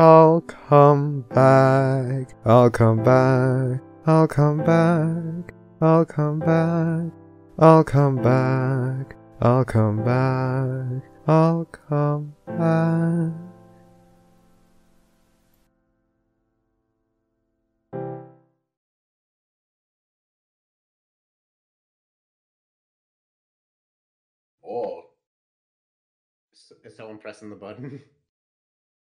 I'll come back. I'll come back. I'll come back. I'll come back. I'll come back. I'll come back. I'll come back. Oh, Is, someone pressing the button?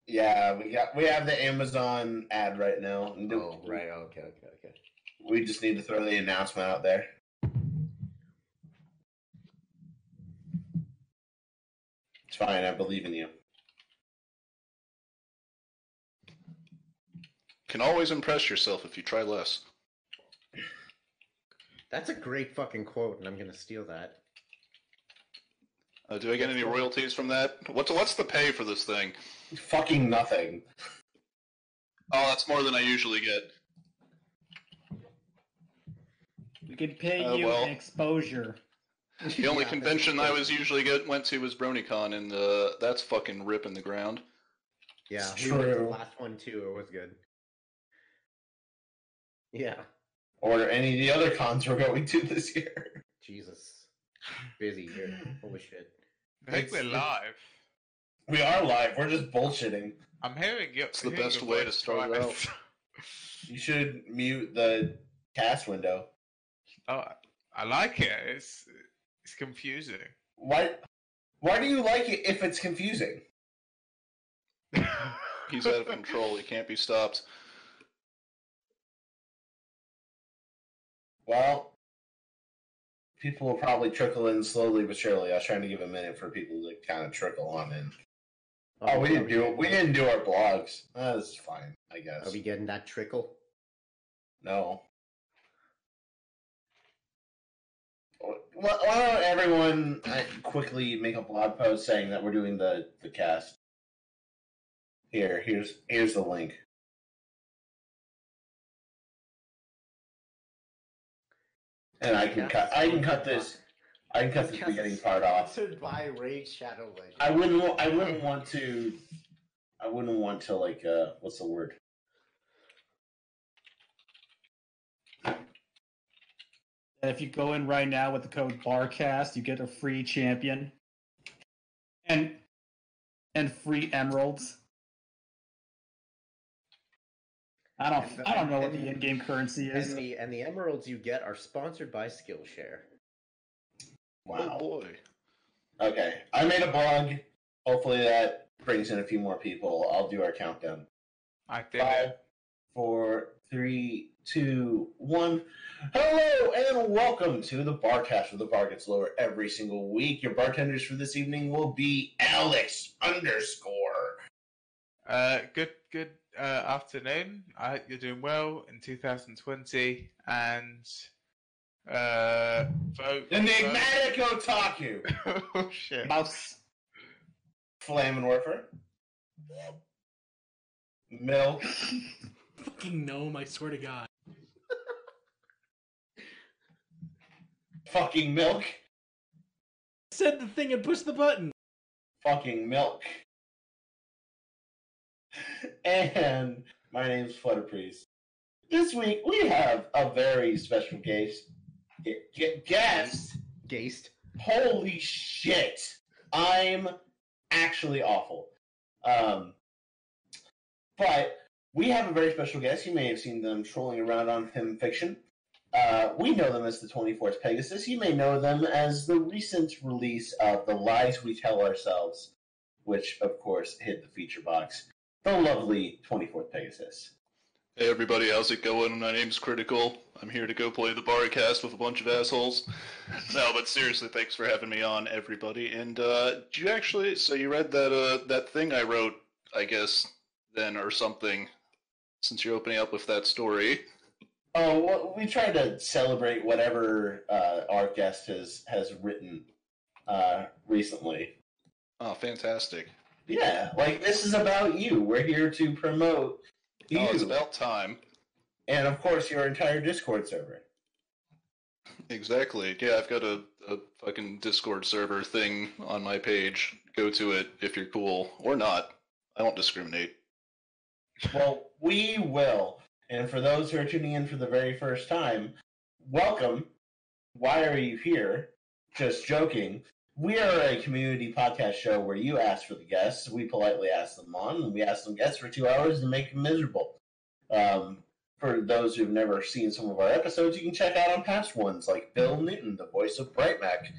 yeah, we got we have the Amazon ad right now. oh, right. Okay, okay, okay. We just need to throw the announcement out there. It's fine. I believe in you. Can always impress yourself if you try less. That's a great fucking quote, and I'm gonna steal that. Uh, do I get any royalties from that? What's what's the pay for this thing? Fucking nothing. Oh, that's more than I usually get. We could pay Uh, you well. an exposure. The only Yeah, convention I was usually get went to was BronyCon, and uh, that's fucking ripping the ground. Yeah, It's we went to the true. last one too. It was good. Yeah, Or any of the other cons we're going to this year. Jesus, busy here. Holy shit. I think It's- we're live. We are live. We're just bullshitting. I'm hearing your. It's the best way to voice start twice. You should mute the cast window. oh, I like it. It's it's confusing. Why? Why do you like it if it's confusing? He's out of control. He can't be stopped. Well, people will probably trickle in slowly but surely. I was trying to give a minute for people to kind of trickle on in. Oh, we didn't do we didn't do our blogs. Uh, this is fine, I guess. Are we getting that trickle? No. Why why don't everyone uh, quickly make a blog post saying that we're doing the the cast? Here, here's here's the link. And I can cut. I can cut this. I can cut this beginning part off. Sponsored by Raid Shadow Legends. I wouldn't. wa- I wouldn't want to. I wouldn't want to like. Uh, what's the word? And if you go in right now with the code BARCAST, you get a free champion. And and free emeralds. I don't And- I don't know what the in-game currency is. And the and the emeralds you get are sponsored by Skillshare. Wow. Oh boy. Okay, I made a blog. Hopefully that brings in a few more people. I'll do our countdown. I did Five, it. four, three, two, one. Hello and welcome to the Barcast, where the bar gets lower every single week. Your bartenders for this evening will be Alex underscore. Uh, good good uh, afternoon. I hope you're doing well in 2020 and uh, vote. Enigmatic Otaku. vote- oh shit. Mouse. Flamin' Warfer. Milk. Fucking gnome, I swear to God. Fucking milk. Said the thing and pushed the button. fucking milk. And my name's Flutter Priest. This week we have a very special guest. Gu- gu- Guest. Geist. Holy shit! I'm actually awful. Um, but we have a very special guest. You may have seen them trolling around on FimFiction. Uh, we know them as the 24th Pegasus. You may know them as the recent release of The Lies We Tell Ourselves, which, of course, hit the feature box. The lovely 24th Pegasus. Hey everybody, how's it going? My name's Critical. I'm here to go play the Barcast with a bunch of assholes. No, but seriously, thanks for having me on, everybody. And uh, did you actually? So you read that uh, that thing I wrote, I guess, then or something, since you're opening up with that story. Oh, well, we try to celebrate whatever uh, our guest has has written uh, recently. Oh, fantastic! Yeah, like this is about you. We're here to promote you, Oh, it's about time. and of course your entire Discord server. Exactly. Yeah, I've got a, a fucking Discord server thing on my page. Go to it if you're cool or not. I don't discriminate. Well, we will. And for those who are tuning in for the very first time, welcome. Why are you here? Just joking. We are a community podcast show where you ask for the guests. We politely ask them on, and we ask them guests for two hours to make them miserable. Um, for those who've never seen some of our episodes, you can check out on past ones like Bill Newton, the voice of Brightmac,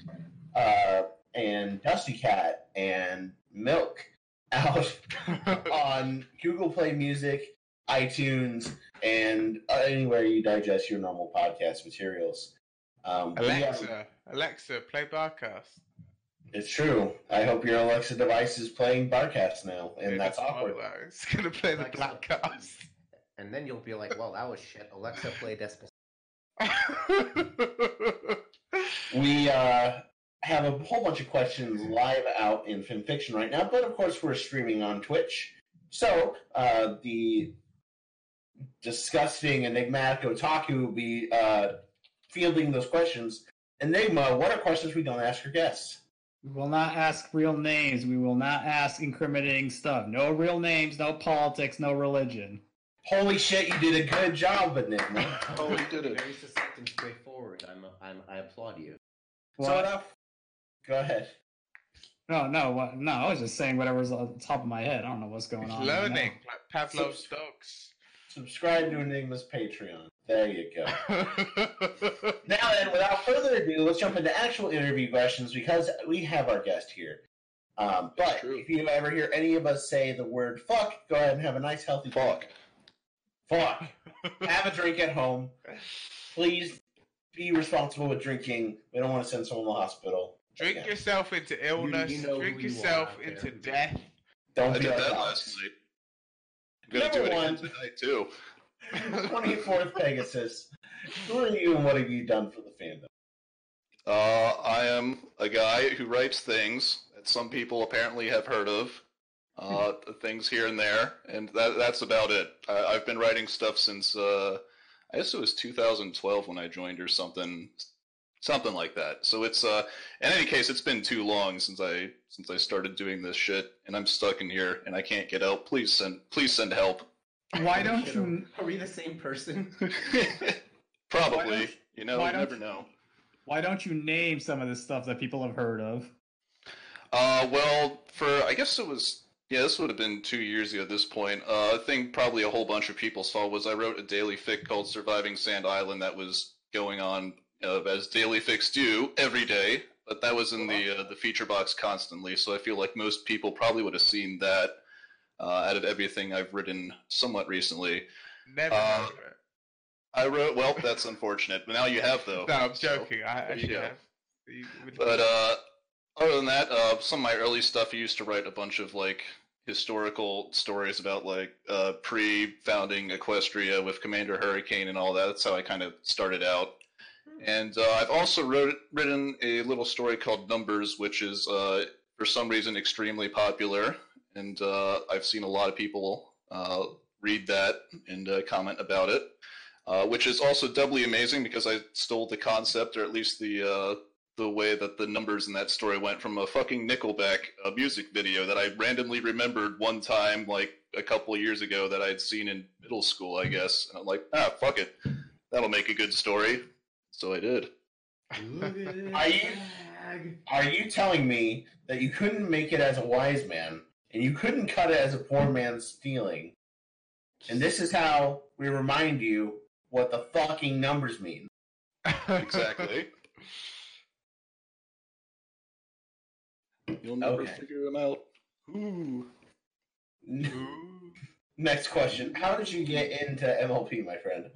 uh, and Dusty Cat, and Milk out on Google Play Music, iTunes, and uh, anywhere you digest your normal podcast materials. Um, we have- Alexa, Alexa, play Barcast. It's true. I hope your Alexa device is playing Barcast now, and Yeah, that's awkward. not. It's gonna play the Alexa, Blackcast. And then you'll be like, well, that was shit. Alexa, play Despacito. We uh, have a whole bunch of questions live out in FimFiction right now, but of course we're streaming on Twitch. So uh, the disgusting enigmatic otaku will be uh, fielding those questions. Enigma, what are questions we don't ask our guests? We will not ask real names. We will not ask incriminating stuff. No real names, no politics, no religion. Holy shit, you did a good job, Enigma. Oh, we did it. Very succinct and straightforward. I'm, I'm, I applaud you. So What? enough. Go ahead. No, no, what, no. I was just saying whatever's on the top of my head. I don't know what's going It's on. learning, like Pavlov's dogs. Subscribe to Enigma's Patreon. There you go. Now then, without further ado, let's jump into actual interview questions because we have our guest here. Um, but if you ever hear any of us say the word fuck, go ahead and have a nice healthy Fuck. Fuck. have a drink at home. Please be responsible with drinking. We don't want to send someone to the hospital. Drink Yeah. yourself into illness. you know drink who you are yourself there. into death. Don't I be did like that last night. Gonna Number do it one. again tonight too. 24th Pegasus. Who are you and what have you done for the fandom? Uh, I am a guy who writes things that some people apparently have heard of, uh, things here and there, and that, that's about it. I, I've been writing stuff since, uh, I guess it was 2012 when I joined or something, something like that. So it's, uh, in any case, it's been too long since I since I started doing this shit, and I'm stuck in here and I can't get out. Please send, please send help. Why don't you? Are we the same person? Probably, you know, why you don't never you- know. Why don't you name some of the stuff that people have heard of? Uh, well, for I guess it was yeah, this would have been two years ago at this point. Uh, I think probably a whole bunch of people saw was I wrote a daily fic called Surviving Sand Island that was going on uh, as daily fics do every day, but that was in the uh, the feature box constantly. So I feel like most people probably would have seen that uh, out of everything I've written somewhat recently. Never Uh, of. I wrote well, that's unfortunate, but now you have though. No, I'm So- joking. I there actually have. But uh, other than that, uh, some of my early stuff, I used to write a bunch of like historical stories about like uh, pre-founding Equestria with Commander Hurricane and all that. That's how I kind of started out. And uh, I've also wrote, written a little story called Numbers, which is uh, for some reason extremely popular, and uh, I've seen a lot of people uh, read that and uh, comment about it. Uh, which is also doubly amazing because I stole the concept, or at least the the way that the numbers in that story went from a fucking Nickelback music video that I randomly remembered one time, like a couple of years ago, that I'd seen in middle school, I guess. And I'm like, ah, fuck it, that'll make a good story. So I did. Are you are you telling me that you couldn't make it as a wise man and you couldn't cut it as a poor man stealing? And this is how we remind you what the fucking numbers mean. Exactly. You'll never Okay. figure them out. Ooh. Next question: How did you get into MLP, my friend?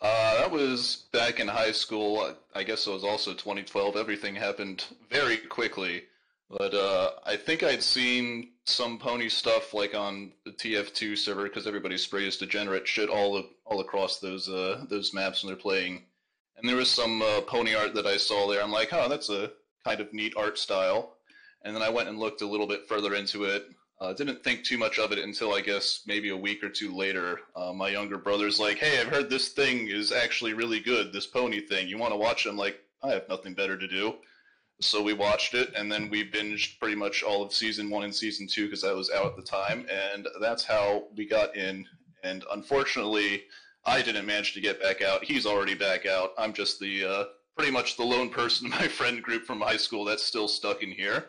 Uh, that was back in high school. I guess it was also 2012. Everything happened very quickly. But uh, I think I'd seen some pony stuff like on the TF2 server because everybody sprays degenerate shit all all across those uh, those maps when they're playing. And there was some uh, pony art that I saw there. I'm like, oh, that's a kind of neat art style. And then I went and looked a little bit further into it. Uh, didn't think too much of it until I guess maybe a week or two later. Uh, my younger brother's like, "Hey, I've heard this thing is actually really good. This pony thing. You want to watch?" it?" I'm like, "I have nothing better to do." So we watched it, and then we binged pretty much all of season one and season two because I was out at the time, and that's how we got in. And unfortunately, I didn't manage to get back out. He's already back out. I'm just the uh, pretty much the lone person in my friend group from high school that's still stuck in here.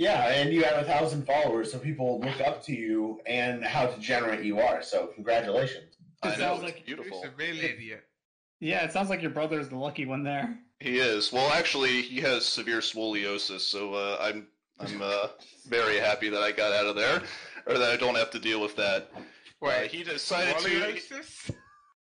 Yeah, and you have a thousand followers, so people look up to you and how degenerate you are. So congratulations. It I know sounds it's like- He's beautiful. a real idiot. Yeah, it sounds like your brother is the lucky one there. He is. Well, actually, he has severe scoliosis, so uh, I'm I'm uh, very happy that I got out of there, or that I don't have to deal with that. Uh, he decided to.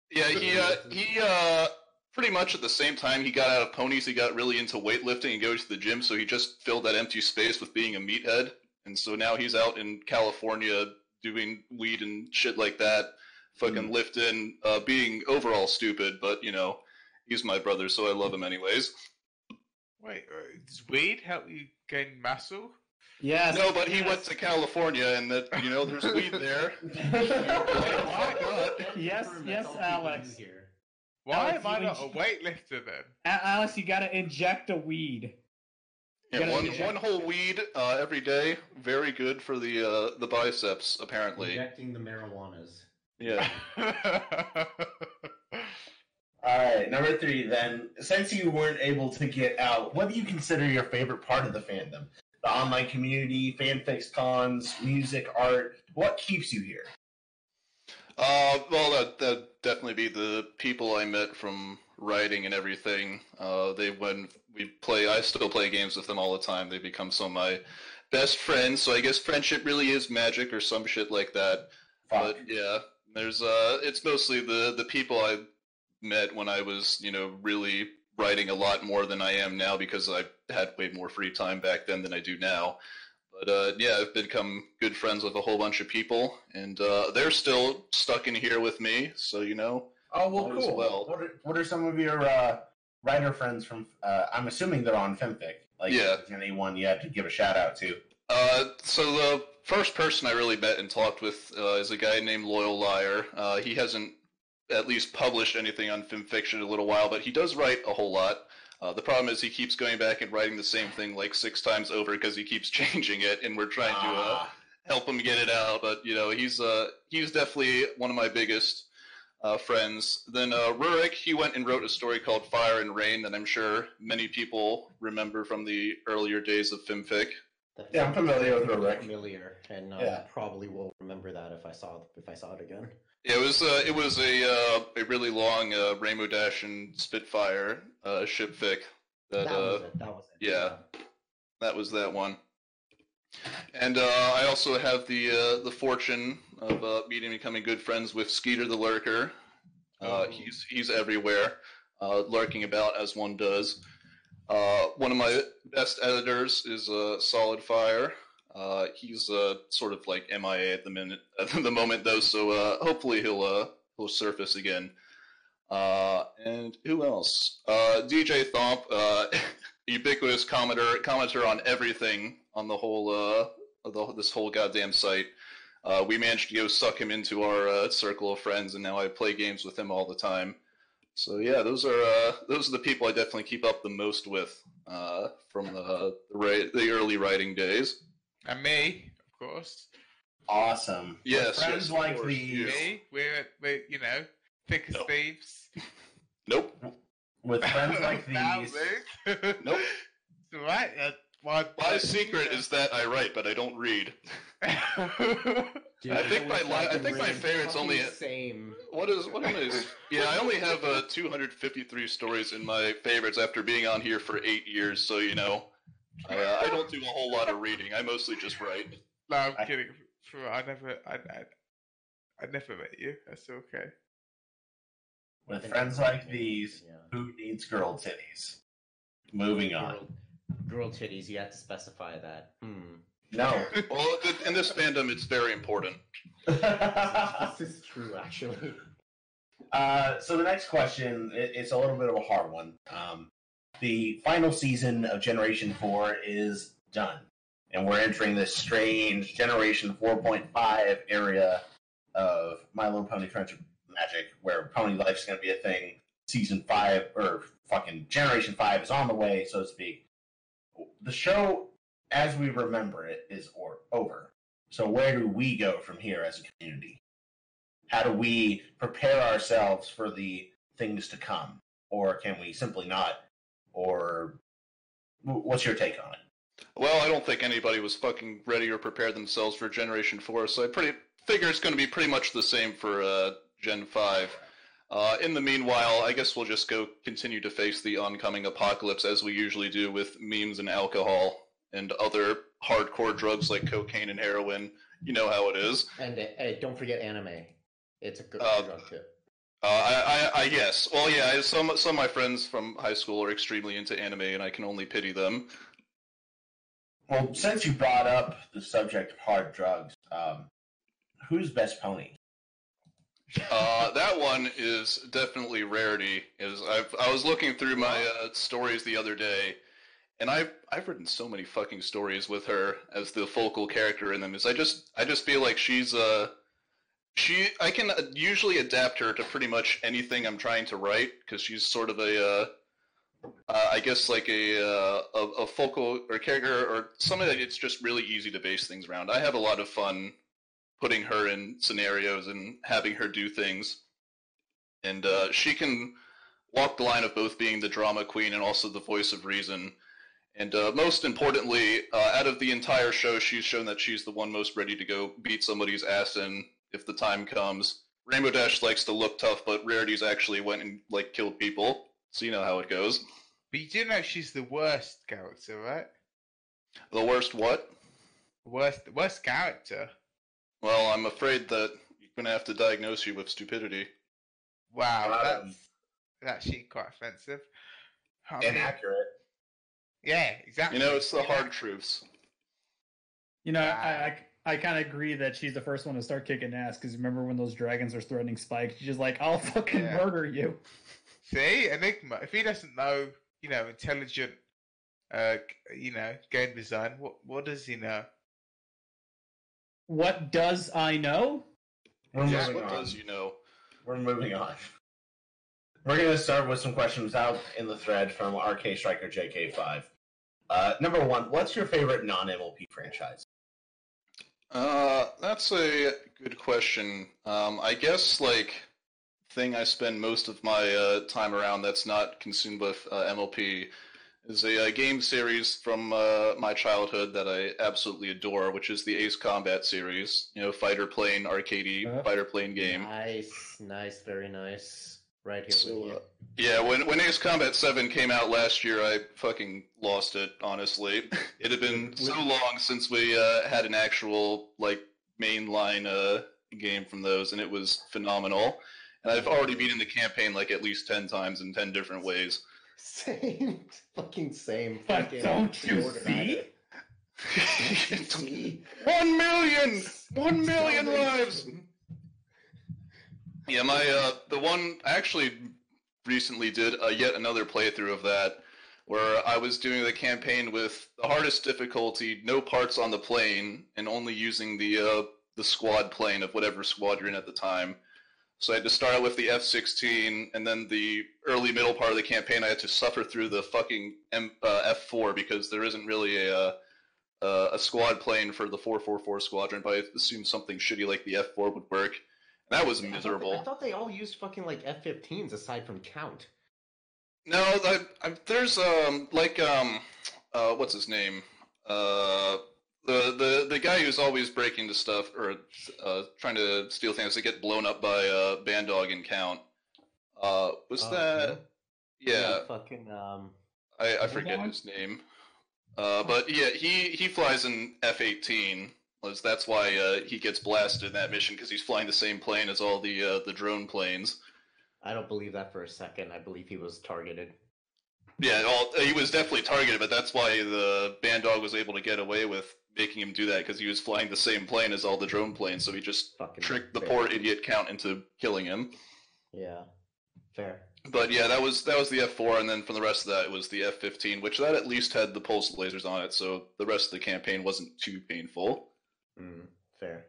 Yeah, he uh, he uh, pretty much at the same time he got out of ponies, he got really into weightlifting and goes to the gym. So he just filled that empty space with being a meathead, and so now he's out in California doing weed and shit like that, fucking lifting, uh, being overall stupid. But you know, he's my brother, so I love him anyways. Wait, uh, does weed help you gain muscle? Yes. No, but he yes. went to California, and that you know, there's weed there. Why not? Yes, yes, Alex. Why Alex, am I you not a weightlifter then? A- Alex, you gotta inject a weed. Yeah, one inject- one whole weed uh, every day, very good for the uh, the biceps, apparently. Injecting the marijuanas. Yeah. All right, number three. Then, since you weren't able to get out, what do you consider your favorite part of the fandom? The online community, fanfics, cons, music, art. What keeps you here? Uh, well, that that definitely be the people I met from writing and everything. Uh, they when we play, I still play games with them all the time. They become some of my best friends. So I guess friendship really is magic or some shit like that. Fuck. But yeah, there's uh, it's mostly the the people I met when I was you know really writing a lot more than I am now because I had way more free time back then than I do now. But uh, yeah, I've become good friends with a whole bunch of people, and uh, they're still stuck in here with me. So you know, oh well, cool. well. What, are, what are some of your uh, writer friends from? Uh, I'm assuming they're on FimFic. Like, Yeah. anyone you have to give a shout out to? Uh, so the first person I really met and talked with uh, is a guy named Loyal Liar. Uh, he hasn't at least published anything on FimFiction in a little while, but he does write a whole lot. Uh, the problem is he keeps going back and writing the same thing like six times over because he keeps changing it, and we're trying to uh, Ah, help him get it out. But you know, he's uh, he's definitely one of my biggest uh, friends. Then uh, Rurik, he went and wrote a story called Fire and Rain that I'm sure many people remember from the earlier days of FimFic. Yeah, I'm familiar with Definitely Rick. Familiar, and uh, Yeah. probably will remember that if I saw if I saw it again. Yeah, it was uh, it was a uh, a really long uh, Rainbow Dash and Spitfire uh, ship fic that, That, uh, was it. That was it. yeah. that was that one. And uh, I also have the uh, the fortune of uh, meeting and becoming good friends with Skeeter the Lurker. Uh, Oh. He's he's everywhere, uh, lurking about as one does. Uh, one of my best editors is uh, Solid Fire. Uh, he's uh, sort of like MIA at the minute at the moment though, so uh, hopefully he'll uh, he'll surface again. Uh, and who else? Uh, DJ Thomp, ubiquitous commenter, commenter on everything on the whole the, this whole goddamn site. We managed to go suck him into our circle of friends, and now I play games with him all the time. So yeah, those are those are the people I definitely keep up the most with from the the, the early writing days. And me, of course. awesome. Yes, friends yes, like course, these. Me, we're, we're you know thick as No. thieves. Nope. With friends like these. Nope. It's all right. Uh, my, My secret is that I write, but I don't read. Dude, I think my li- I think my favorite's only- fucking same. What is what am I? Yeah, I only have uh, 253 stories in my favorites after being on here for eight years. So you know, I, uh, I don't do a whole lot of reading. I mostly just write. no, I'm I- kidding. I never, I, I, I never met you. That's okay. With friends like these, Yeah. who needs girl titties? Moving on. Girl, girl titties. You have to specify that. Hmm. No. Well, in this fandom, it's very important. this is true, actually. Uh, so the next question, it, it's a little bit of a hard one. Um, the final season of Generation 4 is done. And we're entering this strange Generation 4.5 area of My Little Pony Friendship Magic, where Pony Life's going to be a thing. Season 5, or fucking Generation 5 is on the way, so to speak. the show, as we remember it, is or over. So where do we go from here as a community? How do we prepare ourselves for the things to come, or can we simply not? Or what's your take on it? Well, I don't think anybody was fucking ready or prepared themselves for Generation 4, so I pretty figure it's going to be pretty much the same for uh, Gen 5. Uh, in the meanwhile, I guess we'll just go continue to face the oncoming apocalypse as we usually do with memes and alcohol and other hardcore drugs like cocaine and heroin. You know how it is. And uh, hey, don't forget anime. It's a good Uh, drug too. Uh, I, I, I, yes. Well, yeah. Some some of my friends from high school are extremely into anime, and I can only pity them. Well, since you brought up the subject of hard drugs, um, who's best pony? Uh, that one is definitely rarity. Is I've I was looking through my uh, stories the other day, and I've I've written so many fucking stories with her as the focal character in them. Is I just I just feel like she's uh she I can usually adapt her to pretty much anything I'm trying to write because she's sort of a uh, uh, I guess like a, uh, a a focal or character or something that it's just really easy to base things around. I have a lot of fun putting her in scenarios and having her do things, and uh, she can walk the line of both being the drama queen and also the voice of reason. And uh, most importantly, uh, out of the entire show, she's shown that she's the one most ready to go beat somebody's ass in if the time comes. Rainbow Dash likes to look tough, but Rarity's actually went and like killed people, so you know how it goes. But you do know she's the worst character, right? The worst what? Worst, worst character. Well, I'm afraid that you're gonna have to diagnose you with stupidity. Wow, Um, that's actually quite offensive. I mean, Inaccurate. yeah, exactly. You know, it's the hard truths. You know, I I, I kind of agree that she's the first one to start kicking ass because remember when those dragons are threatening Spike? She's just like, "I'll fucking Yeah. murder you." See, Enigma. If he doesn't know, you know, intelligent, uh, you know, game design, what what does he know? What does I know? We're Yeah, moving What on. does you know? We're moving on. We're going to start with some questions out in the thread from RK Striker JK5. Uh, number one, what's your favorite non MLP franchise? Uh, that's a good question. Um, I guess like thing I spend most of my uh, time around that's not consumed with uh, MLP is a, uh game series from uh, my childhood that I absolutely adore, which is the Ace Combat series. You know, fighter plane arcade, Uh-huh. fighter plane game. Nice, nice, very nice. Right here So, with you. uh, Yeah, when when Ace Combat Seven came out last year, I fucking lost it. Honestly, it had been so long since we uh, had an actual like mainline uh, game from those, and it was phenomenal. And I've already beaten the campaign like at least ten times in ten different ways. Same, fucking same. But fucking don't you order see? either. One million, one million lives. Yeah, my uh, the one I actually recently did uh, yet another playthrough of that, where I was doing the campaign with the hardest difficulty, no parts on the plane, and only using the uh, the squad plane of whatever squad you're in at the time. So I had to start out with the F-16, and then the early middle part of the campaign, I had to suffer through the fucking M- uh, F-4 because there isn't really a uh, uh, a squad plane for the 444 squadron, but I assume something shitty like the F4 would work. That was I thought they- miserable. I thought they all used fucking like F-15s aside from Count. No, I, I, there's um like um uh what's his name uh the the the guy who's always breaking the stuff or uh trying to steal things to get blown up by uh Bandog and Count. Uh, was Uh, that yeah? Fucking um. I, I forget his name. Uh, but yeah, he he flies an F-18. Was that's why uh, he gets blasted in that mission because he's flying the same plane as all the uh, the drone planes. I don't believe that for a second. I believe he was targeted. Yeah, well, he was definitely targeted, but that's why the Bandog was able to get away with making him do that because he was flying the same plane as all the drone planes, so he just Fucking tricked the poor idiot Count into killing him. Yeah. Fair. But yeah, that was that was the F4, and then for the rest of that, it was the F15, which that at least had the pulse lasers on it, so the rest of the campaign wasn't too painful. Mm, fair.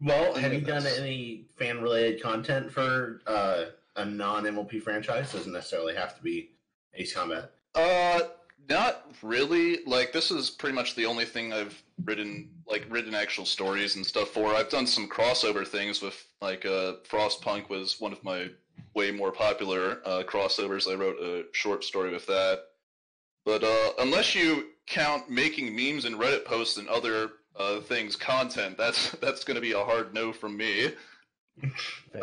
Well, have you Yes. done any fan related content for uh, a non MLP franchise? Doesn't necessarily have to be Ace Combat? Uh, not really. Like this is pretty much the only thing I've written, like written actual stories and stuff for. I've done some crossover things with, like, uh, Frostpunk was one of my way more popular uh, crossovers. I wrote a short story with that. But uh, unless you count making memes and Reddit posts and other uh, things content, that's that's going to be a hard no from me.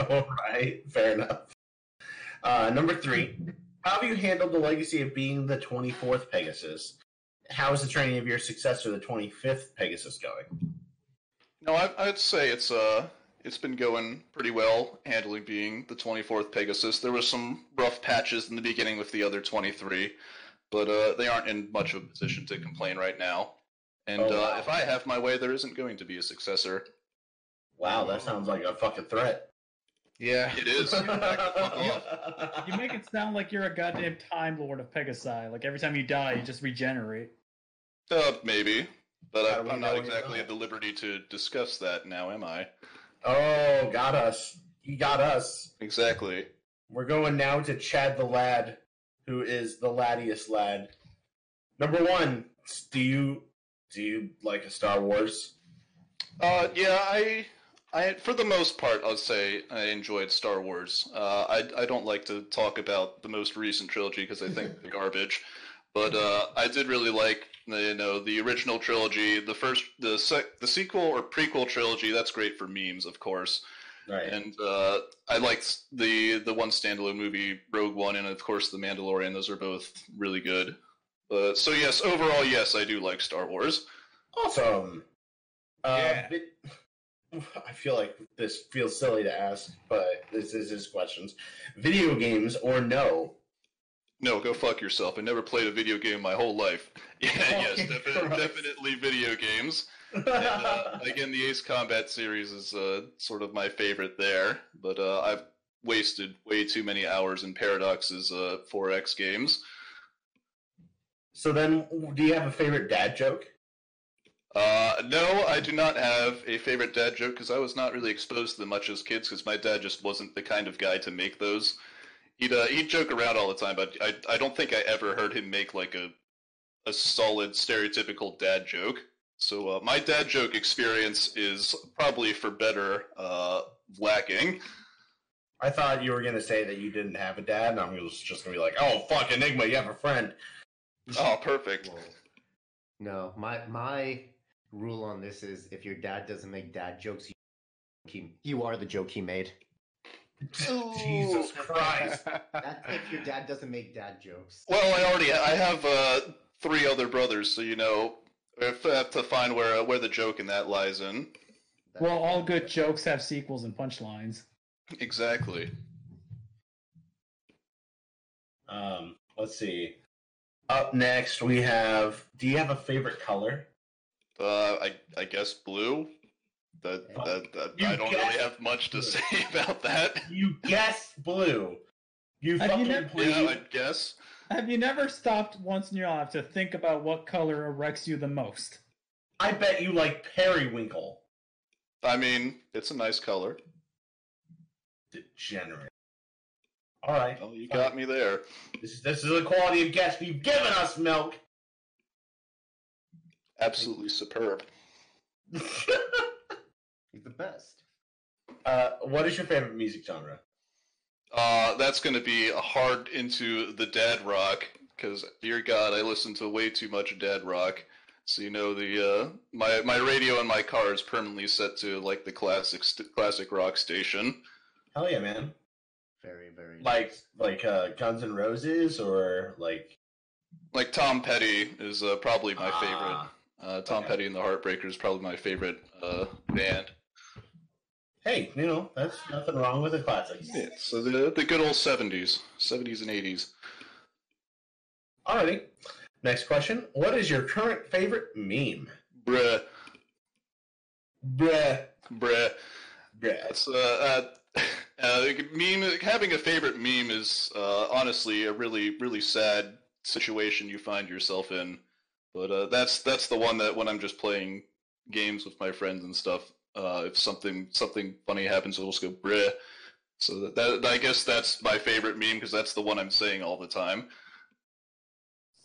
All right, fair enough. Uh, number three, how have you handled the legacy of being the 24th Pegasus? How is the training of your successor, the 25th Pegasus, going? No, I, I'd say it's uh, it's been going pretty well handling being the 24th Pegasus. There was some rough patches in the beginning with the other 23, but uh, they aren't in much of a position to complain right now. And Oh, wow. uh, if I have my way, there isn't going to be a successor. Wow, that sounds like a fucking threat. Yeah. It is. In fact, fuck off. You make it sound like you're a goddamn Time Lord of Pegasi. Like every time you die, you just regenerate. Uh, maybe, but I, I'm not exactly at the liberty to discuss that now, am I? oh, got us. He got us. Exactly. We're going now to Chad the Lad, who is the laddiest lad. Number one, do you do you like a Star Wars? Uh, yeah, I, I, for the most part, I'll say I enjoyed Star Wars. Uh, I, I don't like to talk about the most recent trilogy because I think they're garbage, but uh, I did really like, you know, the original trilogy, the first, the sec, the sequel or prequel trilogy. That's great for memes, of course, Right. and uh, I liked the the one standalone movie, Rogue One, and of course, The Mandalorian. Those are both really good. Uh, so yes, overall, yes, I do like Star Wars. Awesome. Uh, Yeah. vi- I feel like this feels silly to ask, but this is his questions. Video games or no? No, go fuck yourself. I never played a video game my whole life. Yeah, yes, defi- definitely video games. And, uh, again, the Ace Combat series is uh, sort of my favorite there, but uh, I've wasted way too many hours in Paradox's uh, 4X games. so then, do you have a favorite dad joke? Uh, no, I do not have a favorite dad joke because I was not really exposed to them much as kids because my dad just wasn't the kind of guy to make those. He'd uh, he'd joke around all the time, but I I don't think I ever heard him make like a a solid stereotypical dad joke. So uh, my dad joke experience is probably for better uh, lacking. I thought you were gonna say that you didn't have a dad, and I was just gonna be like, "Oh fuck, Enigma, you have a friend." Oh, perfect. Whoa. No, my my rule on this is if your dad doesn't make dad jokes, you he, you are the joke he made. Jesus Christ! That's if your dad doesn't make dad jokes. Well, I already I have uh, three other brothers, so you know if I have to find where uh, where the joke in that lies in. That's- Well, all good jokes have sequels and punchlines. Exactly. Um, let's see. Up next, we have. Do you have a favorite color? Uh, I I guess blue. That, that, that I don't really have much to say about that. You guess blue. You Have you fucking never- please. Yeah, I guess. Have you never stopped once in your life to think about what color erects you the most? I bet you like periwinkle. I mean, it's a nice color. Degenerate. All right. Well, you got me there. This is this is the quality of guest you've given us, Milk. Absolutely superb. He's the best. uh, what is your favorite music genre? Uh, that's going to be hard into the dad rock because, dear God, I listen to way too much dad rock. So you know the uh, my my radio in my car is permanently set to like the classic st- classic rock station. Hell yeah, man! Very, very Like like uh, Guns N' Roses or like Like Tom Petty is uh, probably my favorite. Ah. Uh, Tom Okay. Petty and the Heartbreakers probably my favorite uh, band. Hey, you know that's nothing wrong with the classics. Yeah, so the the good old seventies, seventies and eighties. Alrighty. Next question: What is your current favorite meme? Bruh, Bruh. bruh. Bruh. That's uh, uh, uh, meme. Having a favorite meme is uh, honestly a really really sad situation you find yourself in. But uh, that's that's the one that when I'm just playing games with my friends and stuff, uh, if something something funny happens, it'll just go bruh. So that, that I guess that's my favorite meme because that's the one I'm saying all the time.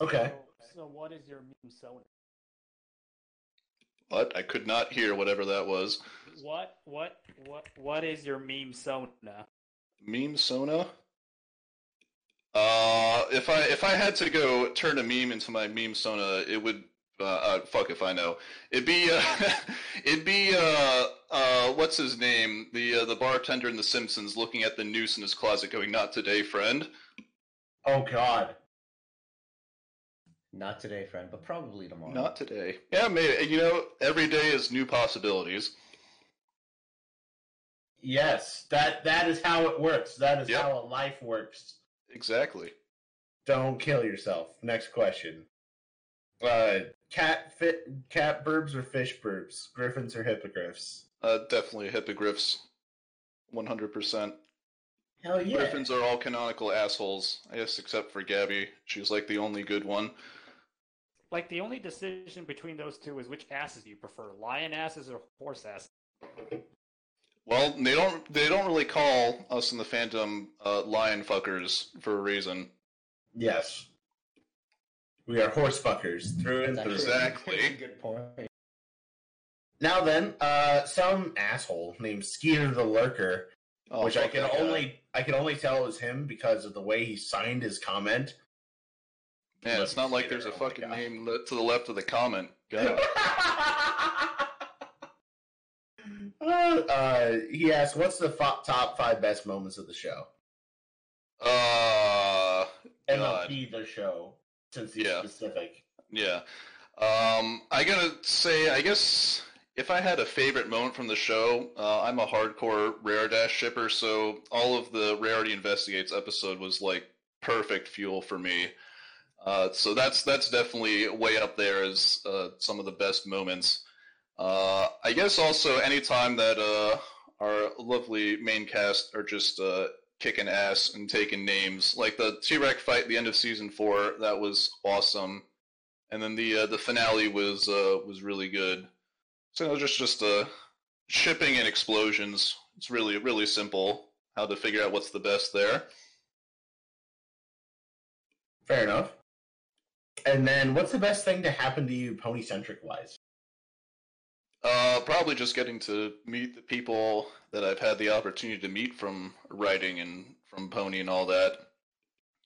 Okay. So, so what is your meme sona? What? I could not hear whatever that was. What what what what is your meme sona? Meme Sona. Uh, if I if I had to go turn a meme into my meme Sona, it would. Uh, uh, fuck if I know. It'd be. Uh, it'd be. Uh, uh, what's his name? The uh, the bartender in The Simpsons looking at the noose in his closet, going, "Not today, friend." Oh God. Not today, friend, but probably tomorrow. Not today. Yeah, maybe. You know, every day is new possibilities. Yes, that that is how it works. That is Yep. how a life works. Exactly. Don't kill yourself. Next question. Uh, cat fit cat burbs or fish burbs? Griffins or hippogriffs? Uh, definitely hippogriffs. One hundred percent. Hell yeah. Griffins are all canonical assholes. I guess except for Gabby. She's like the only good one. Like the only decision between those two is which asses you prefer, lion asses or horse asses. Well, they don't they don't really call us in the Phantom uh, lion fuckers for a reason. Yes. We are horse fuckers through and through. Exactly. good point. Now then, uh, some asshole named Skeeter the Lurker, Oh, which I can that guy. only I can only tell it was him because of the way he signed his comment. Yeah, it's not like there's a oh fucking name to the left of the comment. God. uh, he asked, "What's the fo- top five best moments of the show?" uh, And God. be the show, since he's Yeah. specific. Yeah. Um, I gotta say, I guess if I had a favorite moment from the show, uh, I'm a hardcore Rare Dash shipper, so all of the Rarity Investigates episode was like perfect fuel for me. Uh, so that's that's definitely way up there as uh, some of the best moments. Uh, I guess also anytime that uh, our lovely main cast are just uh, kicking ass and taking names, like the T-Rex fight at the end of season four, that was awesome and then the uh, the finale was uh, was really good. So just just uh, shipping and explosions. It's really really simple how to figure out what's the best there. Fair enough. And then, what's the best thing to happen to you, pony centric wise? Uh, probably just getting to meet the people that I've had the opportunity to meet from writing and from Pony and all that.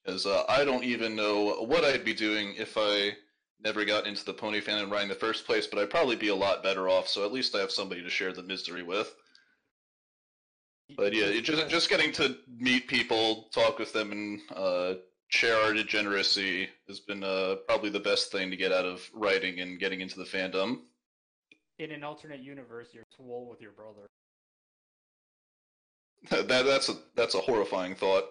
Because uh, I don't even know what I'd be doing if I never got into the Pony fan and writing in the first place, but I'd probably be a lot better off, so at least I have somebody to share the misery with. But yeah, just just getting to meet people, talk with them, and uh, share our degeneracy has been uh, probably the best thing to get out of writing and getting into the fandom. In an alternate universe, you're swole with your brother. that that's a that's a horrifying thought.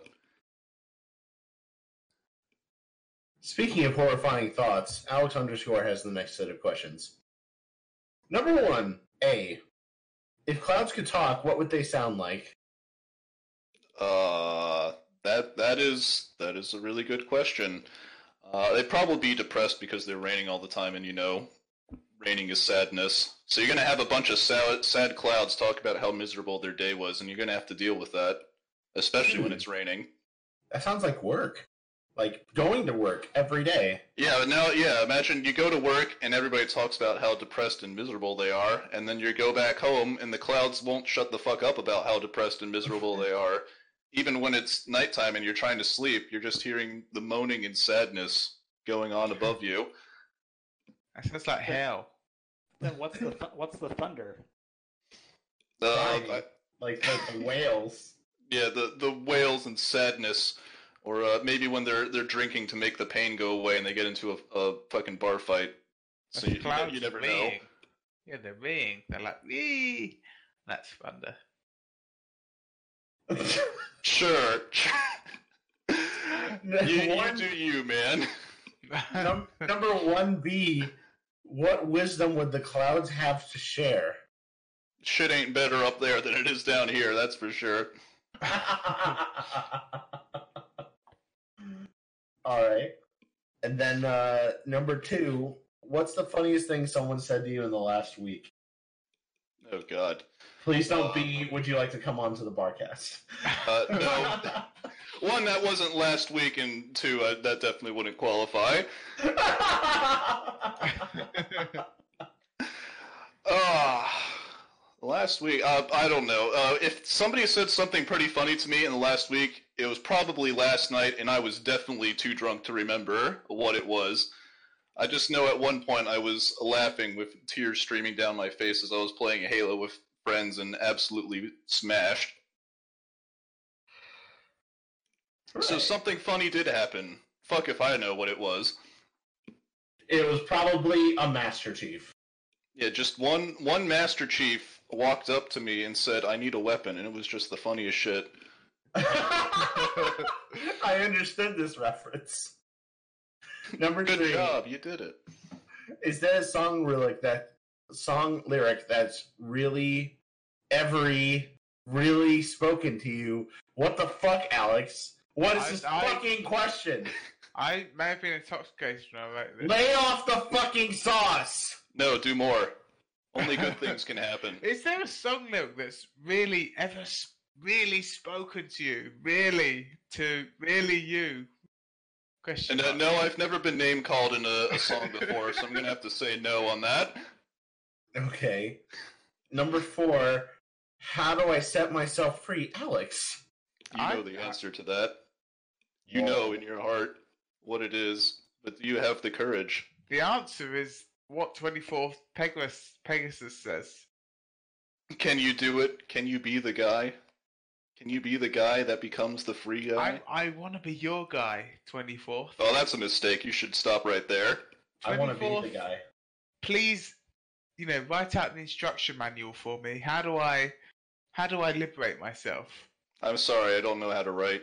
Speaking of horrifying thoughts, Alex underscore has the next set of questions. Number one, A. If clouds could talk, what would they sound like? Uh, that that is that is a really good question. Uh, they'd probably be depressed because they're raining all the time, and you know, raining is sadness. So you're gonna have a bunch of sad, sad clouds talk about how miserable their day was, and you're gonna have to deal with that, especially when Hmm. it's raining. That sounds like work. Like going to work every day. Yeah, but now, yeah, imagine you go to work and everybody talks about how depressed and miserable they are, and then you go back home and the clouds won't shut the fuck up about how depressed and miserable they are. Even when it's nighttime and you're trying to sleep, you're just hearing the moaning and sadness going on above you. That sounds like hell. Then what's the th- what's the thunder? Uh, I- Like the, the whales. yeah, the the wails and sadness, or uh, maybe when they're they're drinking to make the pain go away and they get into a, a fucking bar fight. So you, you, clouds you never are know. Yeah, they're ringing. They're like, Wee! That's thunder. Sure. you, you One- do you, man. Num- number one B. What wisdom would the clouds have to share? Shit ain't better up there than it is down here, that's for sure. All right. And then uh, number two, what's the funniest thing someone said to you in the last week? Oh God. Please don't be. Would you like to come on to the barcast? Uh, no. One, that wasn't last week, and two, uh, that definitely wouldn't qualify. Ah, last week, uh, I don't know. Uh, if somebody said something pretty funny to me in the last week, it was probably last night, and I was definitely too drunk to remember what it was. I just know at one point I was laughing with tears streaming down my face as I was playing Halo with friends and absolutely smashed. So something funny did happen. Fuck if I know what it was. It was probably a Master Chief. Yeah, just one one Master Chief walked up to me and said, "I need a weapon," and it was just the funniest shit. I understood this reference. Number Good three. job, you did it. Is there a song lyric that song lyric that's really every really spoken to you? What the fuck, Alex? What is I- this I- fucking question? I may have been intoxicated when I wrote this. Lay off the fucking sauce. No, do more. Only good things can happen. Is there a song lyric that's really ever s- really spoken to you? Really to really you? Question. And uh, no, I've never been name called in a, a song before, so I'm gonna have to say no on that. Okay. Number four. How do I set myself free, Alex? You I- know the answer to that. You Well- know in your heart what it is, but do you have the courage? The answer is what 24th Pegasus, Pegasus says. Can you do it? Can you be the guy? Can you be the guy that becomes the free guy? I, I want to be your guy, 24th. Oh, that's a mistake. You should stop right there. I want to be the guy. Please, you know, write out the instruction manual for me. How do I, how do I liberate myself? I'm sorry, I don't know how to write.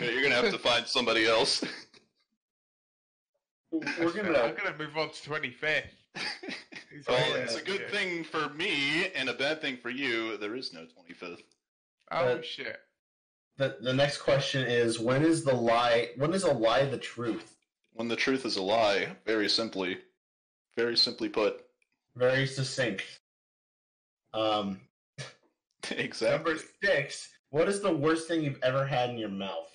You're gonna- have to find somebody else. We're gonna. I'm gonna. gonna move on to 25th. He's well, it's a good yeah. thing for me and a bad thing for you. There is no 25th. Oh Uh, shit! The, the next question is when is the lie? When is a lie the truth? When the truth is a lie, very simply, very simply put. Very succinct. Um, exactly. number six. What is the worst thing you've ever had in your mouth?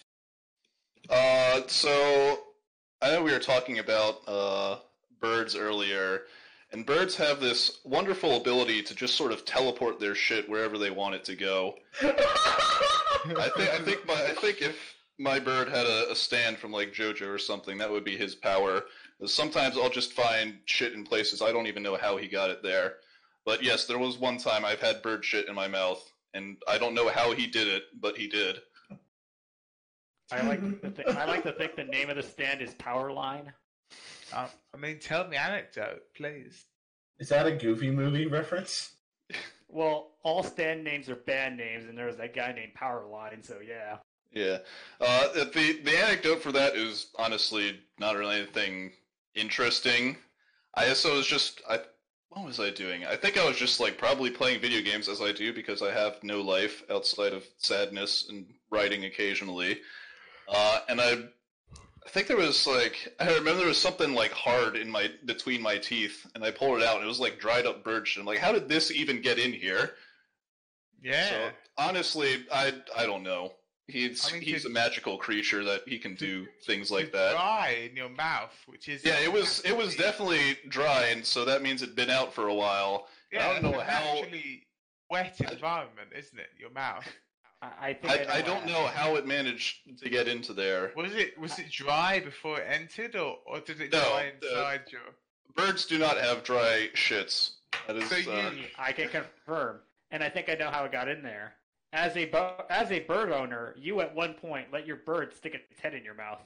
Uh, so I know we were talking about uh, birds earlier, and birds have this wonderful ability to just sort of teleport their shit wherever they want it to go. I think I think my I think if my bird had a, a stand from like JoJo or something, that would be his power. Sometimes I'll just find shit in places I don't even know how he got it there. But yes, there was one time I've had bird shit in my mouth, and I don't know how he did it, but he did. I like I like to think the name of the stand is Powerline. Um, I mean, tell me anecdote, please. Is that a Goofy movie reference? Well, all stand names are band names, and there was that guy named Powerline, so yeah. Yeah. Uh, the the anecdote for that is honestly not really anything interesting. I so it was just I what was I doing? I think I was just like probably playing video games as I do because I have no life outside of sadness and writing occasionally. Uh, and I I think there was like I remember there was something like hard in my between my teeth and I pulled it out and it was like dried up bird shit. I'm like, how did this even get in here? Yeah. So honestly, I I don't know. He's I mean, he's to- a magical creature that he can do things like that. Dry in your mouth, which is Yeah, it was it was definitely dry, and so that means it'd been out for a while. Yeah, I don't know how- wet environment, isn't it? Your mouth. I, I think I, know I don't know how it managed to get into there. Was it was it dry before it entered, or, or did it No, dry inside your? Birds do not have dry shits. That is So you- uh, I can confirm, and I think I know how it got in there. As a bo- as a bird owner, you at one point let your bird stick its head in your mouth.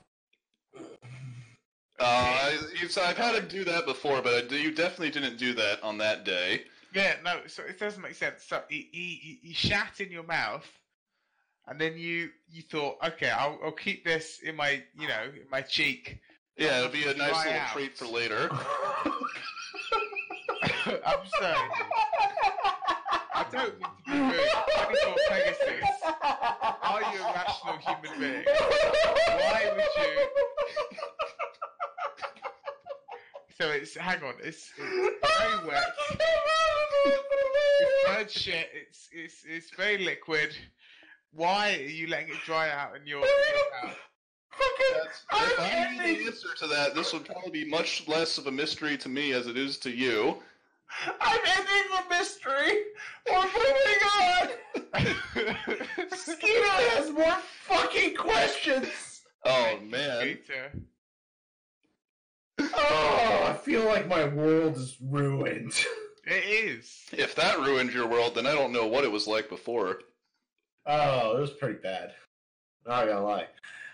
uh, I, I've had him do that before, but you definitely didn't do that on that day. Yeah, no. So it doesn't make sense. So he he, he- he shat in your mouth, and then you you thought, okay, I'll I'll keep this in my you know in my cheek. Yeah, it'd be a nice little out. treat for later. I'm sorry. I don't mean to be rude. 24 Pegasus. Are you a rational human being? Why would you? So it's hang on. It's, it's very wet. It's bird shit. It's it's it's very liquid. Why are you letting it dry out in your, your mouth? That's, if I knew the answer to that, this would probably be much less of a mystery to me as it is to you. I'm ending the mystery. We're moving on. Skeeter has more fucking questions. Oh man. Oh, I feel like my world is ruined. It is. If that ruined your world, then I don't know what it was like before. Oh, it was pretty bad. Not gonna lie.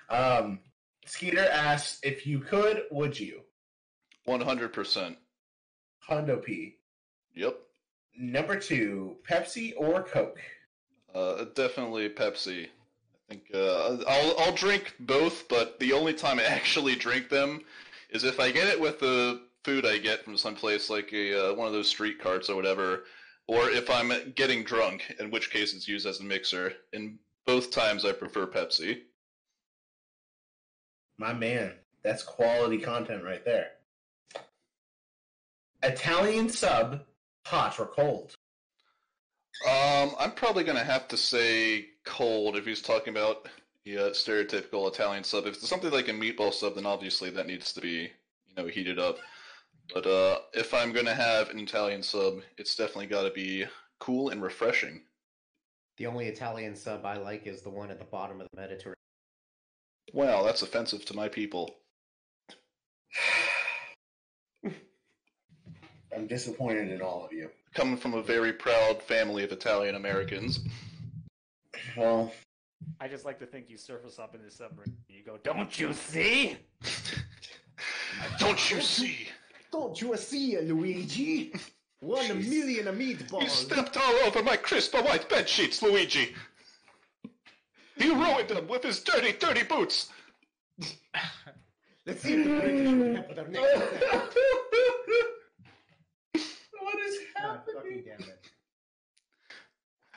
Um, Skeeter asks if you could, would you? 100%. Hondo P. Yep. Number two, Pepsi or Coke? Uh, definitely Pepsi. I think uh, I'll I'll drink both, but the only time I actually drink them is if I get it with the food I get from some place like a uh, one of those street carts or whatever, or if I'm getting drunk, in which case it's used as a mixer. In both times, I prefer Pepsi. My man, that's quality content right there. Italian sub, hot or cold? Um, I'm probably gonna have to say cold if he's talking about the uh, stereotypical Italian sub. If it's something like a meatball sub, then obviously that needs to be you know heated up. But uh, if I'm gonna have an Italian sub, it's definitely got to be cool and refreshing. The only Italian sub I like is the one at the bottom of the Mediterranean. Wow, that's offensive to my people. I'm disappointed in all of you. Coming from a very proud family of Italian Americans. Well, I just like to think you surface up in the submarine. You go, don't you see? Don't you see? Don't you see, Luigi? One Jeez. million of He meatballs. stepped all over my crisp white bed sheets, Luigi. He ruined them with his dirty, dirty boots. Let's see if the British will pepper their next what is happening?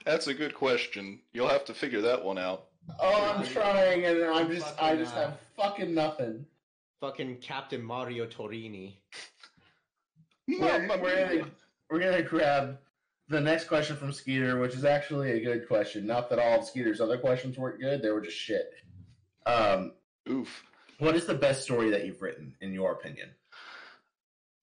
That's a good question. You'll have to figure that one out. Oh, I'm trying, and I'm just, I just uh, have fucking nothing. Fucking Captain Mario Torini. We're, we're gonna, we're gonna grab the next question from Skeeter, which is actually a good question. Not that all of Skeeter's other questions weren't good; they were just shit. Um, Oof. what is the best story that you've written, in your opinion?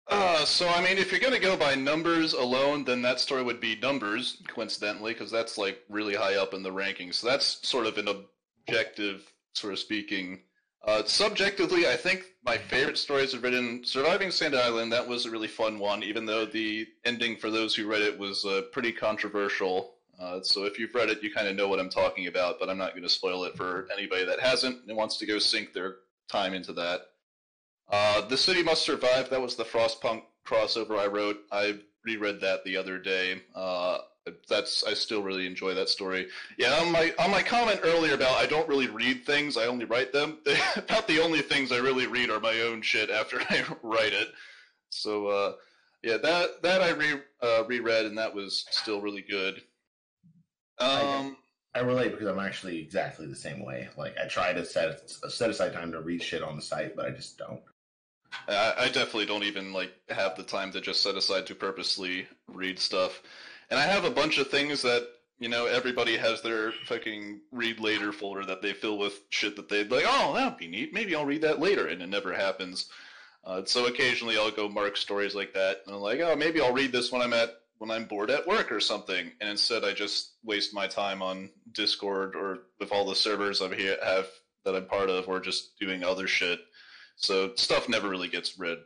Uh, so I mean, if you're gonna go by numbers alone, then that story would be numbers, coincidentally, because that's like really high up in the rankings. So that's sort of an objective, sort of speaking. Uh, subjectively, I think my favorite stories I've written, Surviving Sand Island, that was a really fun one, even though the ending for those who read it was uh, pretty controversial. Uh, so if you've read it, you kind of know what I'm talking about, but I'm not going to spoil it for anybody that hasn't and wants to go sink their time into that. Uh, the City Must Survive, that was the Frostpunk crossover I wrote. I reread that the other day. That's I still really enjoy that story. Yeah, on my on my comment earlier about I don't really read things, I only write them. about the only things I really read are my own shit after I write it. So uh, yeah, that that I re uh, reread and that was still really good. Um, I relate because I'm actually exactly the same way. Like I try to set set aside time to read shit on the site, but I just don't. I, I definitely don't even like have the time to just set aside to purposely read stuff. And I have a bunch of things that you know everybody has their fucking read later folder that they fill with shit that they'd like. Oh, that'd be neat. Maybe I'll read that later, and it never happens. Uh, so occasionally I'll go mark stories like that, and I'm like, oh, maybe I'll read this when I'm at when I'm bored at work or something. And instead, I just waste my time on Discord or with all the servers I have that I'm part of, or just doing other shit. So stuff never really gets read.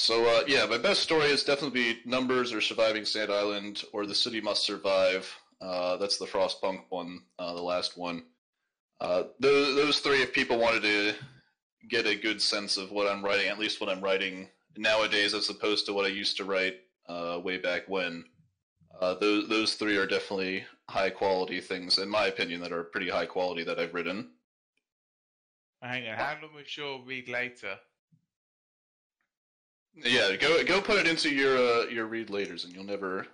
So uh, yeah, my best story is definitely Numbers or Surviving Sand Island or The City Must Survive. Uh, that's the Frostpunk one, uh, the last one. Uh, those, those three, if people wanted to get a good sense of what I'm writing, at least what I'm writing nowadays, as opposed to what I used to write uh, way back when, uh, those those three are definitely high quality things, in my opinion, that are pretty high quality that I've written. Hang on, how long was your read later? Yeah, go go put it into your uh, your read laters, and you'll never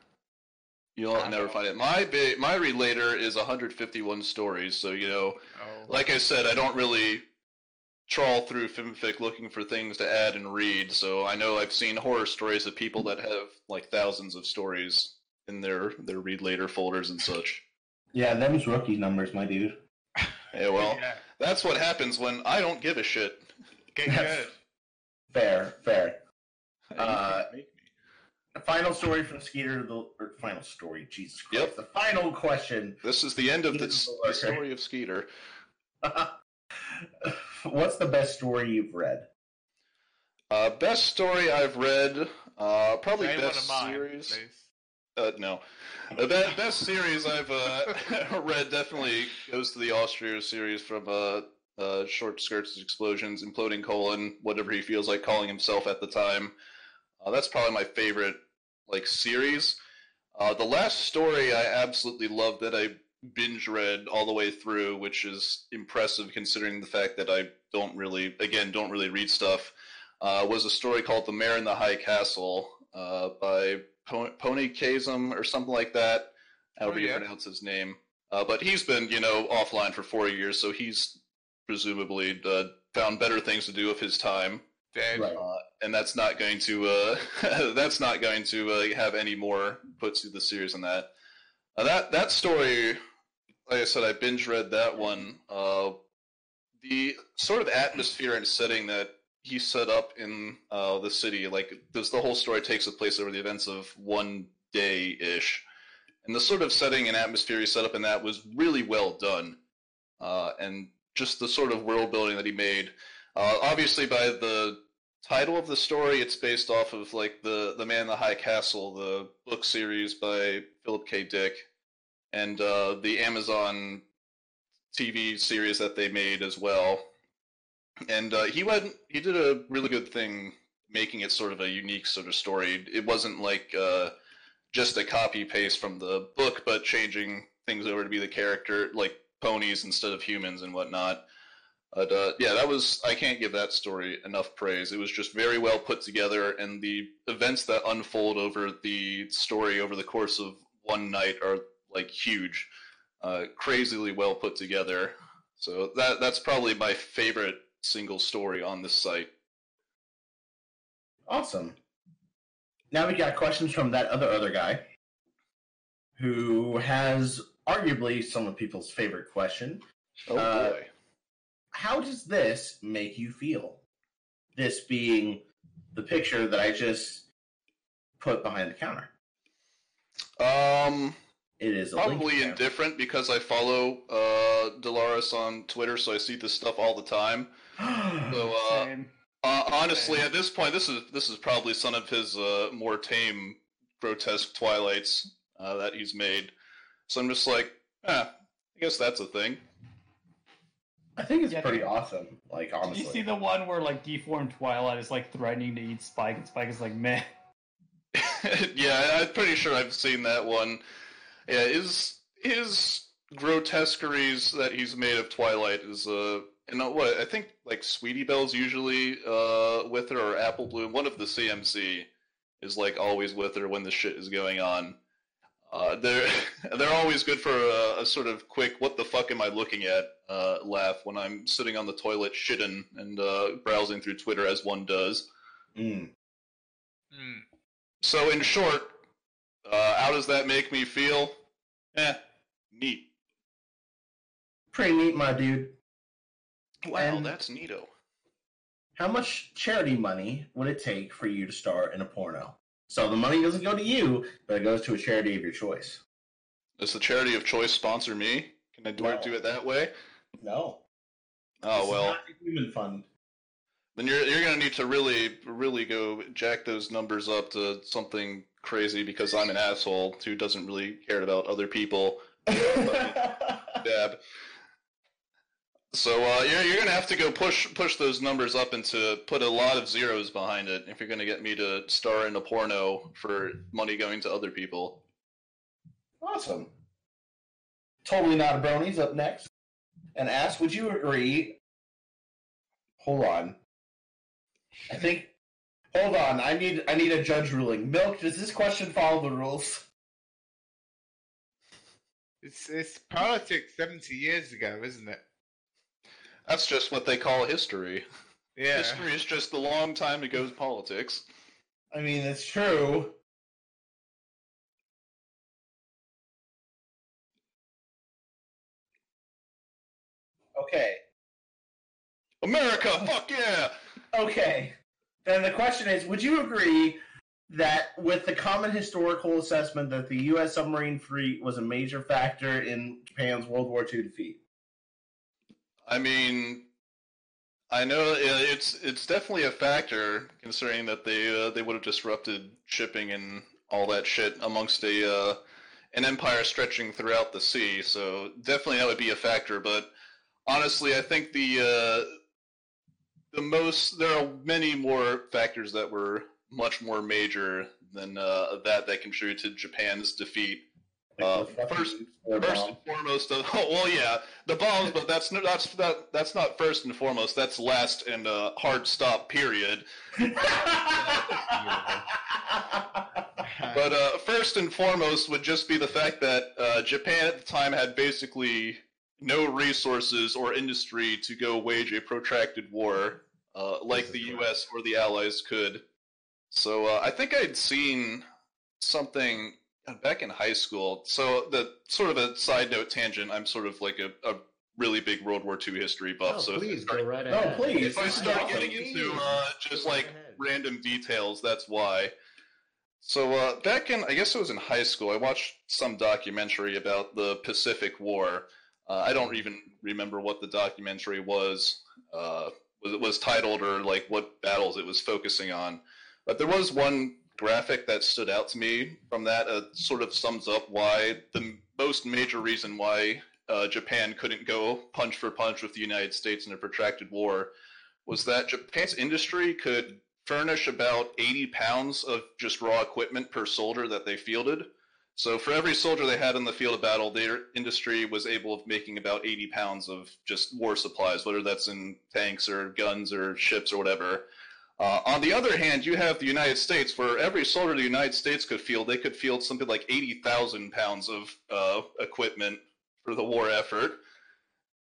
you'll I never know. find it. My big my read later is 151 stories, so you know, Oh, like I said, I don't really trawl through Fimfic looking for things to add and read. So I know I've seen horror stories of people that have like thousands of stories in their their read later folders and such. Yeah, them's rookie numbers, my dude. Yeah, well, yeah, that's what happens when I don't give a shit. get good. Fair, fair. You Uh, can't make me. The final story from Skeeter. The or final story. Jesus Christ. Yep. The final question. This is the end of the, the the story of Skeeter. What's the best story you've read? Uh, best story I've read, uh, probably Say best mine, series. please. Uh, no, the be- best series I've uh, read definitely goes to the Austraeoh series from uh, uh, Short Skirts Explosions, Imploding Colon, whatever he feels like calling himself at the time. Uh, that's probably my favorite like series. Uh, the last story I absolutely loved that I binge read all the way through, which is impressive considering the fact that I don't really, again, don't really read stuff. Uh, was a story called "The Mare in the High Castle" uh, by po- Pony Kazum or something like that. However Oh, you yeah. pronounce his name. Uh, but he's been, you know, offline for four years, so he's presumably uh, found better things to do with his time, Dead. Right. uh, and that's not going to uh, that's not going to uh, have any more put to the series than that. Uh, that that story, like I said, I binge read that one. Uh, the sort of atmosphere and setting that he set up in uh, the city, like this, the whole story takes place over the events of one day ish, and the sort of setting and atmosphere he set up in that was really well done, uh, and just the sort of world building that he made. Uh, obviously, by the title of the story, it's based off of like the the Man in the High Castle, the book series by Philip K. Dick, and uh, the Amazon TV series that they made as well. And uh, he went, he did a really good thing making it sort of a unique sort of story. It wasn't like uh, just a copy paste from the book, but changing things over to be the character, like ponies instead of humans and whatnot. But uh, yeah, that was I can't give that story enough praise. It was just very well put together, and the events that unfold over the story over the course of one night are like huge, uh, crazily well put together. So that that's probably my favorite single story on this site. Awesome. Now we got questions from that other other guy, who has arguably some of people's favorite question. Oh Uh, boy. How does this make you feel? This being the picture that I just put behind the counter. Um, It is probably indifferent because I follow uh, Dolores on Twitter, so I see this stuff all the time. So uh, Same. Uh, honestly, at this point, this is this is probably some of his uh, more tame, grotesque Twilights uh, that he's made. So I'm just like, eh, I guess that's a thing. I think it's Yeah, pretty awesome. Like honestly, you see the one where like deformed Twilight is like threatening to eat Spike, and Spike is like, meh. yeah, I'm pretty sure I've seen that one. Yeah, his his grotesqueries that he's made of Twilight is uh, and what I think like Sweetie Belle's usually uh with her or Apple Bloom, one of the CMC is like always with her when the shit is going on. Uh, they're they're always good for a, a sort of quick "what the fuck am I looking at?" Uh, laugh when I'm sitting on the toilet shitting and uh, browsing through Twitter as one does. Mm. Hmm. So, in short, uh, how does that make me feel? Eh, neat. pretty neat, my dude. Wow, And- that's neato. How much charity money would it take for you to star in a porno? So the money doesn't go to you, but it goes to a charity of your choice. Does the charity of choice sponsor me? Can I do, No. do it that way? No. Oh, this Oh is well, human fund. then you're you're gonna need to really really go jack those numbers up to something crazy because I'm an asshole who doesn't really care about other people. Dab. So uh, you're you're gonna have to go push push those numbers up and to put a lot of zeros behind it if you're gonna get me to star in a porno for money going to other people. awesome. Totally not a bronies up next. And ask, would you agree? Hold on. I think. Hold on. I need. I need a judge ruling. Milk. Does this question follow the rules? It's it's politics seventy years ago, isn't it? That's just what they call history. Yeah. History is just the long time it goes politics. I mean, it's true. Okay. America, fuck yeah! Okay. Then the question is Would you agree that with the common historical assessment that the U.S. submarine fleet was a major factor in Japan's World War II defeat? I mean, I know it's it's definitely a factor considering that they uh, they would have disrupted shipping and all that shit amongst a uh, an empire stretching throughout the sea. So definitely that would be a factor. But honestly, I think the uh, the most there are many more factors that were much more major than uh, that that contributed to Japan's defeat. Uh, first, first and foremost, of, oh, well, yeah, the bombs, but that's no, that's that, that's not first and foremost. That's last and uh, hard stop. Period. But uh, first and foremost would just be the fact that uh, Japan at the time had basically no resources or industry to go wage a protracted war uh, like the U.S. or the Allies could. So uh, I think I'd seen something back in high school. So the sort of a side note tangent. I'm sort of like a, a really big World War II history buff. Oh, so please start- go right No, ahead. please. if I start Awesome. getting into uh, just like Go random details, that's why. So uh, back in, I guess it was in high school, I watched some documentary about the Pacific War. Uh, I don't even remember what the documentary was, uh, was was titled or like what battles it was focusing on. But there was one graphic that stood out to me from that. Uh, sort of sums up why the most major reason why uh, Japan couldn't go punch for punch with the United States in a protracted war was that Japan's industry could furnish about 80 pounds of just raw equipment per soldier that they fielded. So for every soldier they had in the field of battle, their industry was able of making about 80 pounds of just war supplies, whether that's in tanks or guns or ships or whatever. Uh, on the other hand, you have the United States. where every soldier the United States could field, they could field something like 80,000 pounds of uh, equipment for the war effort.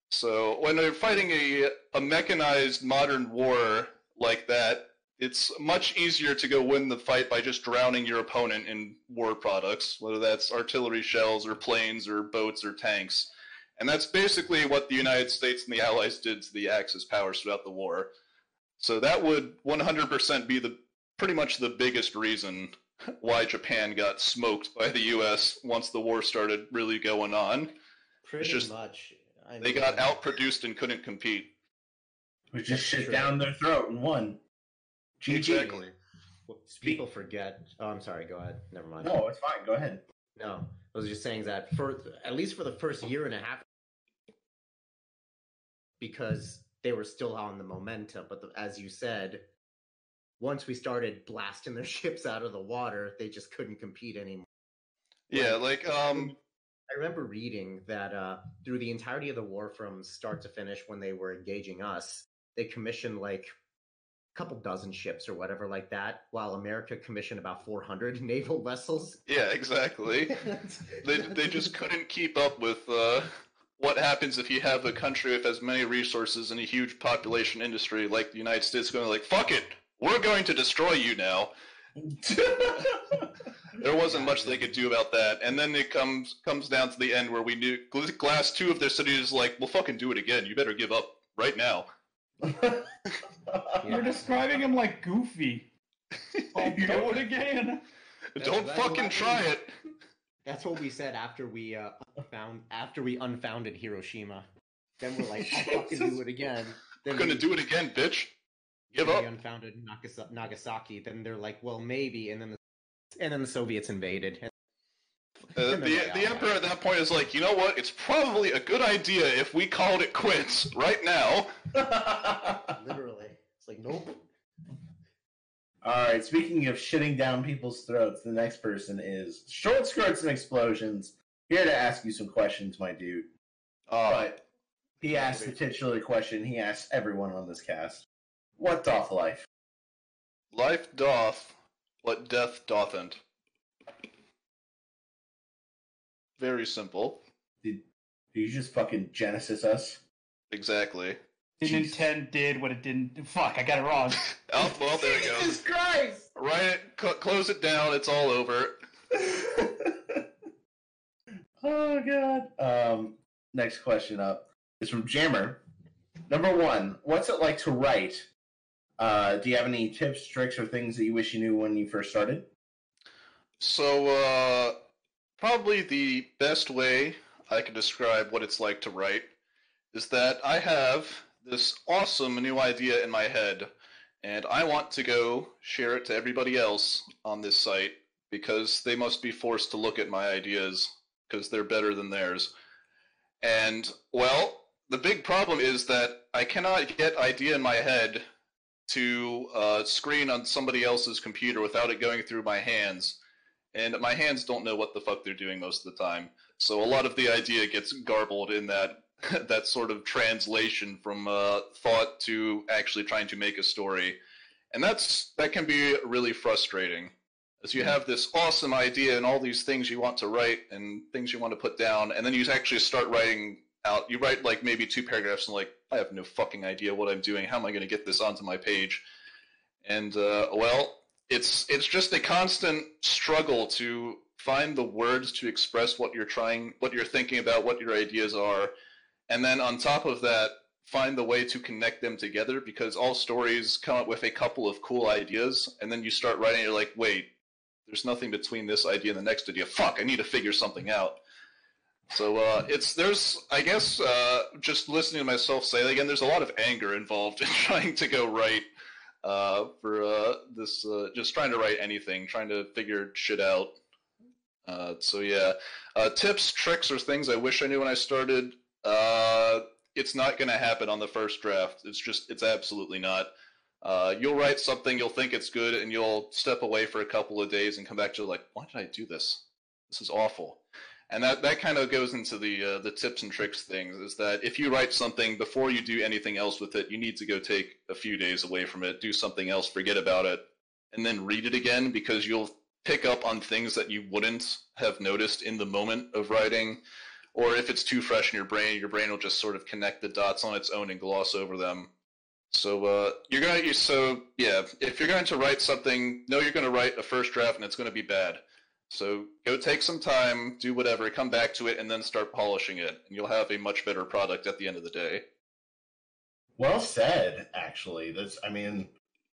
So when they're fighting a, a mechanized modern war like that, it's much easier to go win the fight by just drowning your opponent in war products, whether that's artillery shells or planes or boats or tanks. And that's basically what the United States and the Allies did to the Axis powers throughout the war. So that would 100% be the pretty much the biggest reason why Japan got smoked by the US once the war started really going on. Pretty just- much. I They mean, got outproduced and couldn't compete. We just That's shit true. down their throat and won. GG. Exactly. People forget. Oh, I'm sorry. Go ahead. Never mind. No, it's fine. Go ahead. No, I was just saying that for at least for the first year and a half, because they were still on the momentum. But the, as you said, once we started blasting their ships out of the water, they just couldn't compete anymore. Yeah, like um I remember reading that uh, through the entirety of the war, from start to finish, when they were engaging us, they commissioned like a couple dozen ships or whatever like that, while America commissioned about 400 naval vessels. yeah, exactly. they they just couldn't keep up with uh what happens if you have a country with as many resources and a huge population industry like the United States going like fuck it, we're going to destroy you now. There wasn't much they could do about that, and then it comes comes down to the end where we knew Gl- Glass two of their cities like, "We'll fucking do it again. You better give up right now." You're describing him like Goofy. I'll do it again. Don't that's fucking what I try it. That's what we said after we uh, found after we unfounded Hiroshima. Then we're like, I'll fucking do it again. Then We're gonna we- do it again, bitch. Give up. We unfounded Nagasa- Nagasaki. Then they're like, well, maybe, and then the, and then the Soviets invaded. And Uh, And the they the emperor at that point is like, you know what? It's probably a good idea if we called it quits right now. literally, it's like, nope. All right. Speaking of shitting down people's throats, the next person is Short Skirts and Explosions. Here to ask you some questions, my dude. Uh, But he asked the titular question he asked everyone on this cast. What doth life? life doth what death dothn't. Very simple. Did you just fucking Genesis us? Exactly. Didn't Jesus. intend did what it didn't. Fuck, I got it wrong. Oh well, there you go. Jesus Christ! Write it. Cl- close it down. It's all over. oh god. Um, next question up. is from Jammer. Number one, what's it like to write? Uh, do you have any tips, tricks, or things that you wish you knew when you first started? So, uh, probably the best way I can describe what it's like to write is that I have this awesome new idea in my head, and I want to go share it to everybody else on this site because they must be forced to look at my ideas because they're better than theirs. And, well, the big problem is that I cannot get idea in my head to uh, screen on somebody else's computer without it going through my hands. And my hands don't know what the fuck they're doing most of the time. So a lot of the idea gets garbled in that that sort of translation from uh, thought to actually trying to make a story, and that's that can be really frustrating, as you have this awesome idea and all these things you want to write and things you want to put down, and then you actually start writing out. You write like maybe two paragraphs and like I have no fucking idea what I'm doing. How am I going to get this onto my page? And uh, well, it's it's just a constant struggle to find the words to express what you're trying, what you're thinking about, what your ideas are and then on top of that find the way to connect them together because all stories come up with a couple of cool ideas and then you start writing you're like wait there's nothing between this idea and the next idea. Fuck i need to figure something out. So uh, it's there's i guess uh, just listening to myself say it again there's a lot of anger involved in trying to go right uh, for uh, this uh, just trying to write anything trying to figure shit out uh, so yeah tips tricks or things i wish i knew when i started uh, it's not going to happen on the first draft. It's just, it's absolutely not. Uh, you'll write something, you'll think it's good, and you'll step away for a couple of days and come back to like, why did I do this? This is awful. And that, that kind of goes into the uh, the tips and tricks things. Is that if you write something before you do anything else with it, you need to go take a few days away from it, do something else, forget about it, and then read it again because you'll pick up on things that you wouldn't have noticed in the moment of writing or if it's too fresh in your brain, your brain will just sort of connect the dots on its own and gloss over them. So uh, you're going to so yeah, if you're going to write something, know you're going to write a first draft and it's going to be bad. So go take some time, do whatever, come back to it, and then start polishing it, and you'll have a much better product at the end of the day. Well said, actually. That's I mean,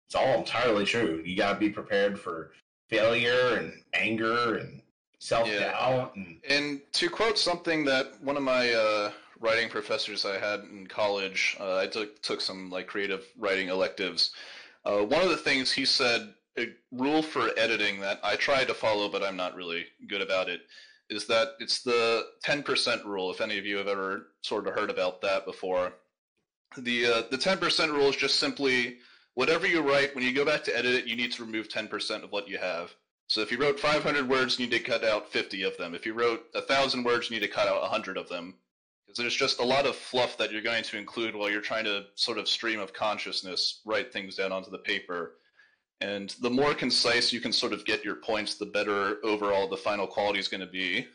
it's all entirely true. You got to be prepared for failure and anger and self doubt. Yeah. And... and... to quote something that one of my uh, writing professors I had in college, uh, I took took some like creative writing electives. Uh, one of the things he said, a rule for editing that I try to follow, but I'm not really good about it, is that it's the 10% rule. If any of you have ever sort of heard about that before, the uh, the 10% rule is just simply whatever you write when you go back to edit it, you need to remove 10% of what you have. So if you wrote 500 words, you need to cut out 50 of them. If you wrote 1,000 words, you need to cut out 100 of them. Because there's just a lot of fluff that you're going to include while you're trying to sort of stream of consciousness write things down onto the paper. And the more concise you can sort of get your points, the better overall the final quality is going to be.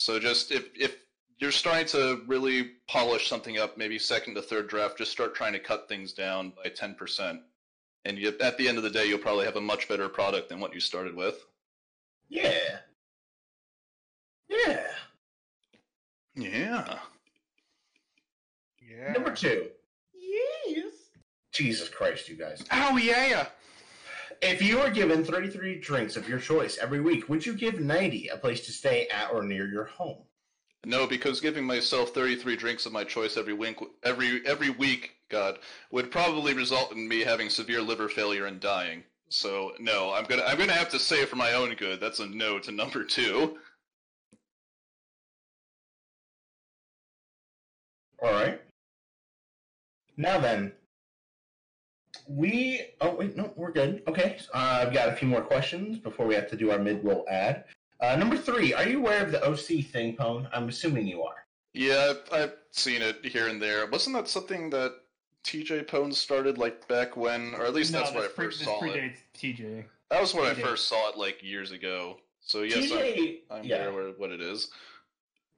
So just if, if you're starting to really polish something up, maybe second to third draft, just start trying to cut things down by 10%. And you, at the end of the day, you'll probably have a much better product than what you started with. Yeah. Yeah. Yeah. Yeah. Number two. Yes. Jesus Christ, you guys. Oh yeah. If you were given 33 drinks of your choice every week, would you give 90 a place to stay at or near your home? No, because giving myself 33 drinks of my choice every week, every every week, God, would probably result in me having severe liver failure and dying. So no, I'm gonna I'm gonna have to say for my own good. That's a no to number two. All right. Now then, we. Oh wait, no, we're good. Okay, uh, I've got a few more questions before we have to do our mid-roll ad. Uh, number three, are you aware of the OC thing, Pone? I'm assuming you are. Yeah, I've, I've seen it here and there. Wasn't that something that TJ Pone started like back when, or at least no, that's when I pre- first this saw predates it. TJ. That was when I first saw it like years ago. So yes, TJ, I'm, I'm yeah. aware of what it is.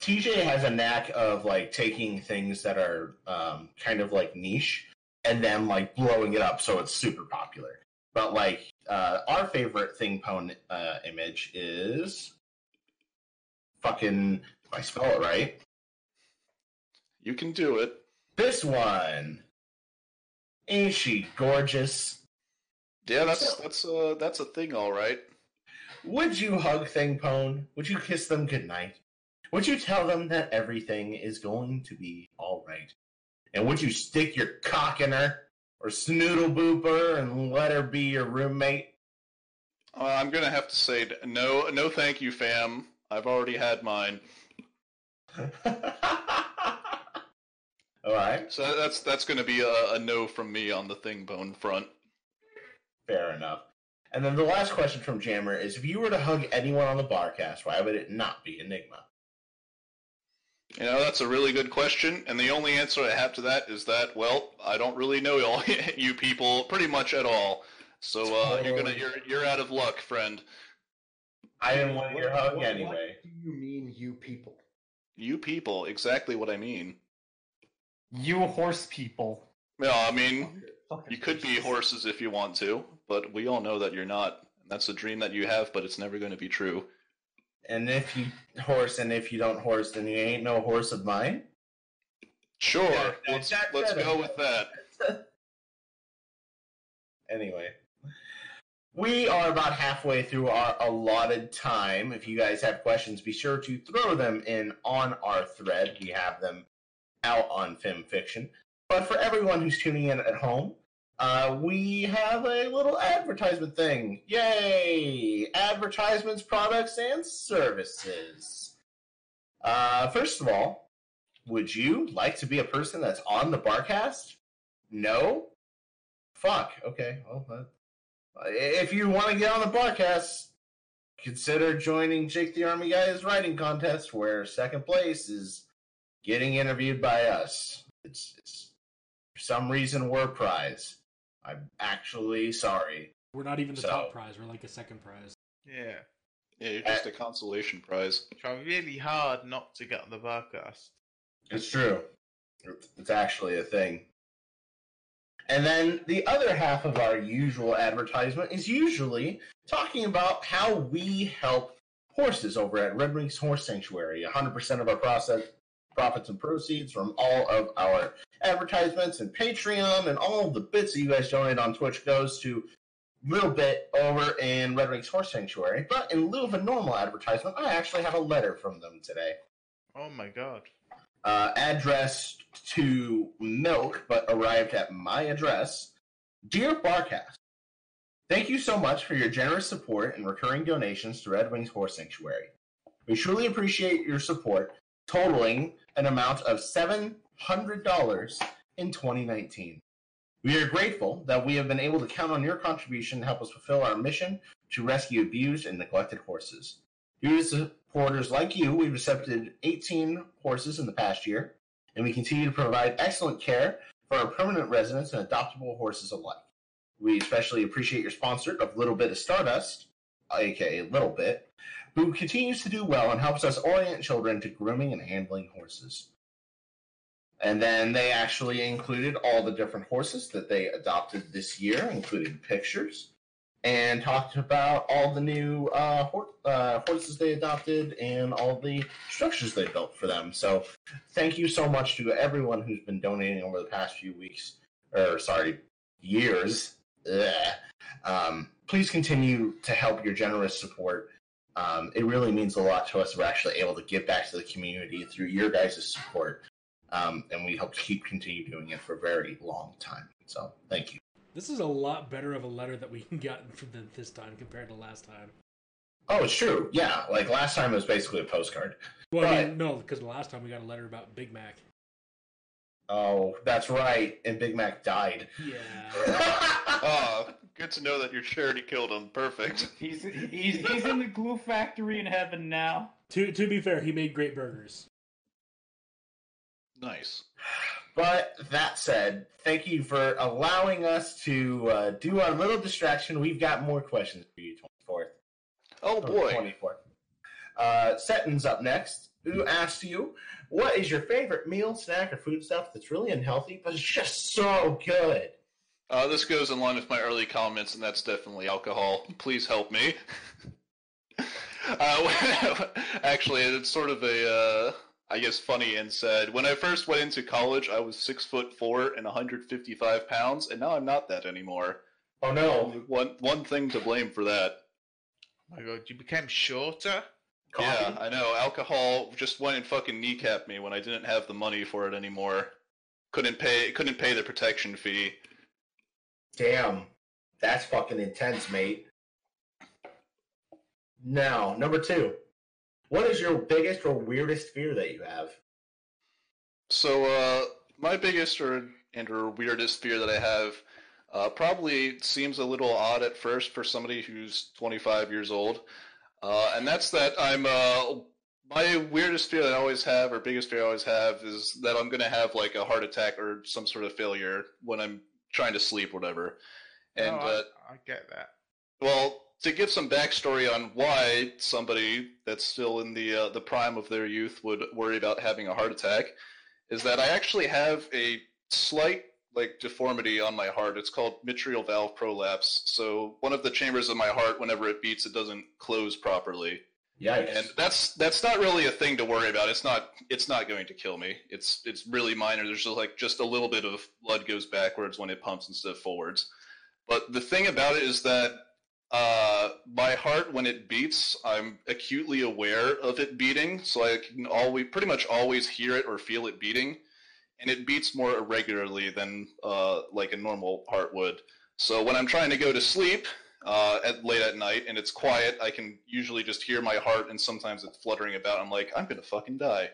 TJ has a knack of like taking things that are um, kind of like niche and then like blowing it up so it's super popular. But like uh, our favorite thing pone uh, image is fucking. If I spell it right, You can do it. This one. Ain't she gorgeous? Yeah, that's that's uh that's a thing, all right. Would you hug Thingpone? Would you kiss them goodnight? Would you tell them that everything is going to be all right? And would you stick your cock in her or snoodle boop her and let her be your roommate? Uh, I'm gonna have to say no, no, thank you, fam. I've already had mine. all right, So that's that's gonna be a, a no from me on the thing bone front. fair enough. And then the last question from Jammer is: If you were to hug anyone on the barcast, why would it not be Enigma? You know, that's a really good question, and the only answer I have to that is that, well, I don't really know all you people pretty much at all. So uh, you're gonna you're you're out of luck, friend. I didn't want your What- hug what- anyway. What do you mean, you people? You people, exactly what I mean. You horse people. Well, I mean, Fucking you could be horses. horses if you want to, but we all know that you're not. That's a dream that you have, but it's never going to be true. And if you horse, and if you don't horse, then you ain't no horse of mine. Sure, Yeah, let's that- let's that- go with that. anyway, we are about halfway through our allotted time. If you guys have questions, be sure to throw them in on our thread. We have them out on FimFiction. But for everyone who's tuning in at home, uh, we have a little advertisement thing. Yay! Advertisements, products, and services. Uh, first of all, would you like to be a person that's on the Barcast? No? Fuck. Okay. Well, that, if you want to get on the barcast, consider joining Jake the Army Guy's writing contest, where second place is getting interviewed by us. It's, it's for some reason we're prize. I'm actually sorry. We're not even the So- top prize. We're like a second prize. Yeah. Yeah, you're just uh, a consolation prize. Try really hard not to get on the podcast. It's true. It's, it's actually a thing. And then the other half of our usual advertisement is usually talking about how we help horses over at Red Wings Horse Sanctuary. 100% of our process, profits and proceeds from all of our advertisements and Patreon and all of the bits that you guys donate on Twitch goes to a little bit over in Red Wings Horse Sanctuary. But in lieu of a normal advertisement, I actually have a letter from them today Oh my god. uh, addressed to Milk, but arrived at my address. Dear Barcast, thank you so much for your generous support and recurring donations to Red Wings Horse Sanctuary. We truly appreciate your support, totaling an amount of $700 in 2019. We are grateful that we have been able to count on your contribution to help us fulfill our mission to rescue abused and neglected horses. Due to supporters like you, we've accepted 18 horses in the past year, and we continue to provide excellent care for our permanent residents and adoptable horses alike. We especially appreciate your sponsor of Little Bit of Stardust, aka Little Bit, who continues to do well and helps us orient children to grooming and handling horses. And then they actually included all the different horses that they adopted this year, including pictures, and talked about all the new uh, hor- uh, horses they adopted and all the structures they built for them. So, thank you so much to everyone who's been donating over the past few weeks, or sorry, years. Um, please continue to help your generous support. Um, it really means a lot to us. We're actually able to give back to the community through your guys' support, um, and we hope to keep continue doing it for a very long time. So, thank you. This is a lot better of a letter that we got from this time compared to last time. Oh, it's true. Yeah, like last time it was basically a postcard. Well, I mean, no, because the last time we got a letter about Big Mac. Oh, that's right. And Big Mac died. Yeah. Ah, good to know that your charity killed him. Perfect. He's he's he's in the glue factory in heaven now. to to be fair, he made great burgers. Nice. But that said, thank you for allowing us to uh, do our little distraction. We've got more questions for you, 24th. Oh boy. 24th. Uh, Setton's up next, who asks you, what is your favorite meal, snack, or food stuff that's really unhealthy, but it's just so good? Uh, this goes in line with my early comments, and that's definitely alcohol. Please help me. uh, actually, it's sort of a uh, I guess, funny and said, "When I first went into college, I was six foot four and 155 pounds, and now I'm not that anymore." Oh no, Only one one thing to blame for that. Oh my god, you became shorter? coffee. Yeah, I know. Alcohol just went and fucking kneecapped me when I didn't have the money for it anymore. Couldn't pay couldn't pay the protection fee. Damn, that's fucking intense, mate. Now, number two, what is your biggest or weirdest fear that you have? So, uh, my biggest or and or weirdest fear that I have uh, probably seems a little odd at first for somebody who's 25 years old, uh, and that's that I'm uh, my weirdest fear that I always have or biggest fear I always have is that I'm gonna have like a heart attack or some sort of failure when I'm trying to sleep, whatever. And Oh, uh, I, I get that. well, to give some backstory on why somebody that's still in the uh, the prime of their youth would worry about having a heart attack, is that I actually have a slight like deformity on my heart. It's called mitral valve prolapse. So one of the chambers of my heart, whenever it beats, it doesn't close properly, Yikes. and that's that's not really a thing to worry about. It's not it's not going to kill me. It's it's really minor. There's just like just a little bit of blood goes backwards when it pumps instead of forwards. But the thing about it is that uh, my heart, when it beats, I'm acutely aware of it beating, so I can always, pretty much always hear it or feel it beating, and it beats more irregularly than uh, like a normal heart would. So when I'm trying to go to sleep uh, at late at night and it's quiet, I can usually just hear my heart, and sometimes it's fluttering about. I'm like, I'm gonna fucking die.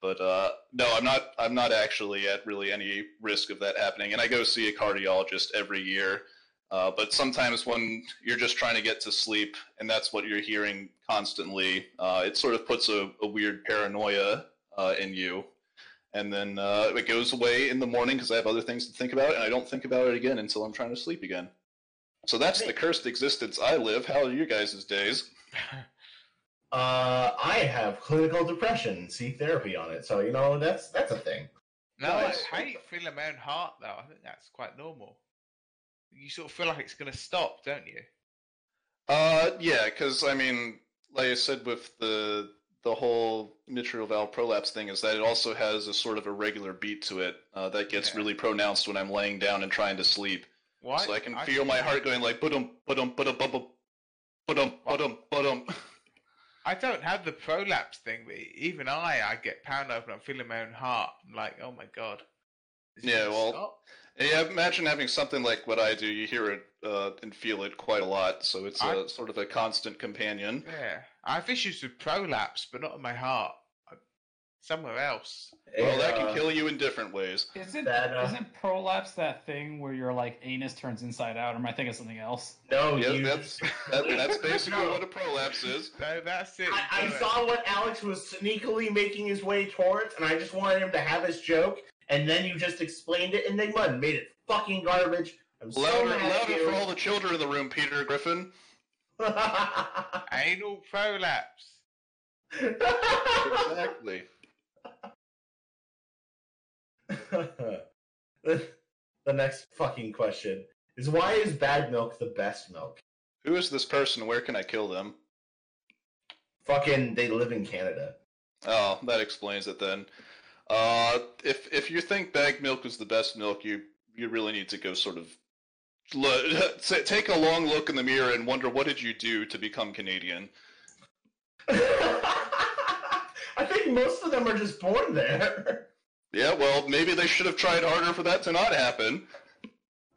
But uh, no, I'm not. I'm not actually at really any risk of that happening, and I go see a cardiologist every year. Uh, but sometimes when you're just trying to get to sleep and that's what you're hearing constantly, uh, it sort of puts a, a weird paranoia uh, in you. And then uh, it goes away in the morning because I have other things to think about, and I don't think about it again until I'm trying to sleep again. So that's the cursed existence I live. How are you guys' days? Uh, I have clinical depression. Seek therapy on it. So you know that's that's a thing. No, Nice. I hate feeling my own heart though. I think that's quite normal. You sort of feel like it's going to stop, don't you? Uh, yeah, because I mean, like I said, with the the whole mitral valve prolapse thing, is that it also has a sort of irregular beat to it uh, that gets Yeah. really pronounced when I'm laying down and trying to sleep. Why? So I can feel my heart going like ba-dum, ba-dum, ba-dum, ba-dum, ba-dum, ba-dum, ba-dum. I don't have the prolapse thing, but even I, I get paranoid when I'm feeling my own heart. I'm like, oh my god. Yeah, well, stop? Yeah, imagine having something like what I do. You hear it uh, and feel it quite a lot, so it's I- a, sort of a constant companion. yeah, I have issues with prolapse, but not in my heart. I- Somewhere else. Well, And, that uh, can kill you in different ways. Isn't That, uh, not prolapse that thing where your like anus turns inside out, or am I thinking of something else? No, Yeah, you. that's that, that's basically No. what a prolapse is. No, that's it. I, I saw what Alex was sneakily making his way towards, and I just wanted him to have his joke, and then you just explained it Enigma and made it fucking garbage. I'm so Louder, at louder you. for all the children in the room, Peter Griffin. Anal prolapse. Exactly. the next fucking question is why is bad milk the best milk? Who is this person? Where can I kill them? Fucking, they live in Canada. Oh, that explains it then. Uh, if if you think bagged milk is the best milk, you you really need to go sort of look, take a long look in the mirror and wonder what did you do to become Canadian. I think most of them are just born there. Yeah, well, maybe they should have tried harder for that to not happen.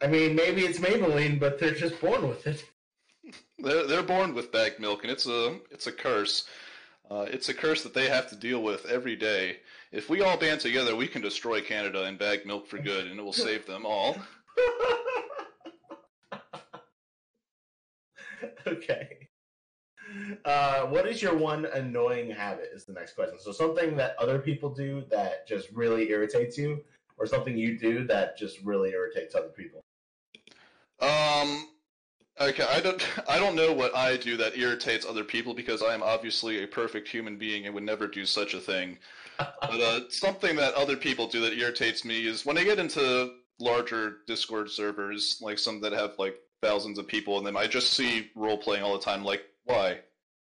I mean, maybe it's Maybelline, but they're just born with it. They're they're born with bagged milk, and it's a it's a curse. Uh, it's a curse that they have to deal with every day. If we all band together, we can destroy Canada and bag milk for good, and it will save them all. okay. Uh, what is your one annoying habit? Is the next question. So something that other people do that just really irritates you, or something you do that just really irritates other people. Um, okay, I don't I don't know what I do that irritates other people because I am obviously a perfect human being and would never do such a thing. But uh, something that other people do that irritates me is when I get into larger Discord servers, like some that have like thousands of people in them, I just see role playing all the time. Like, why?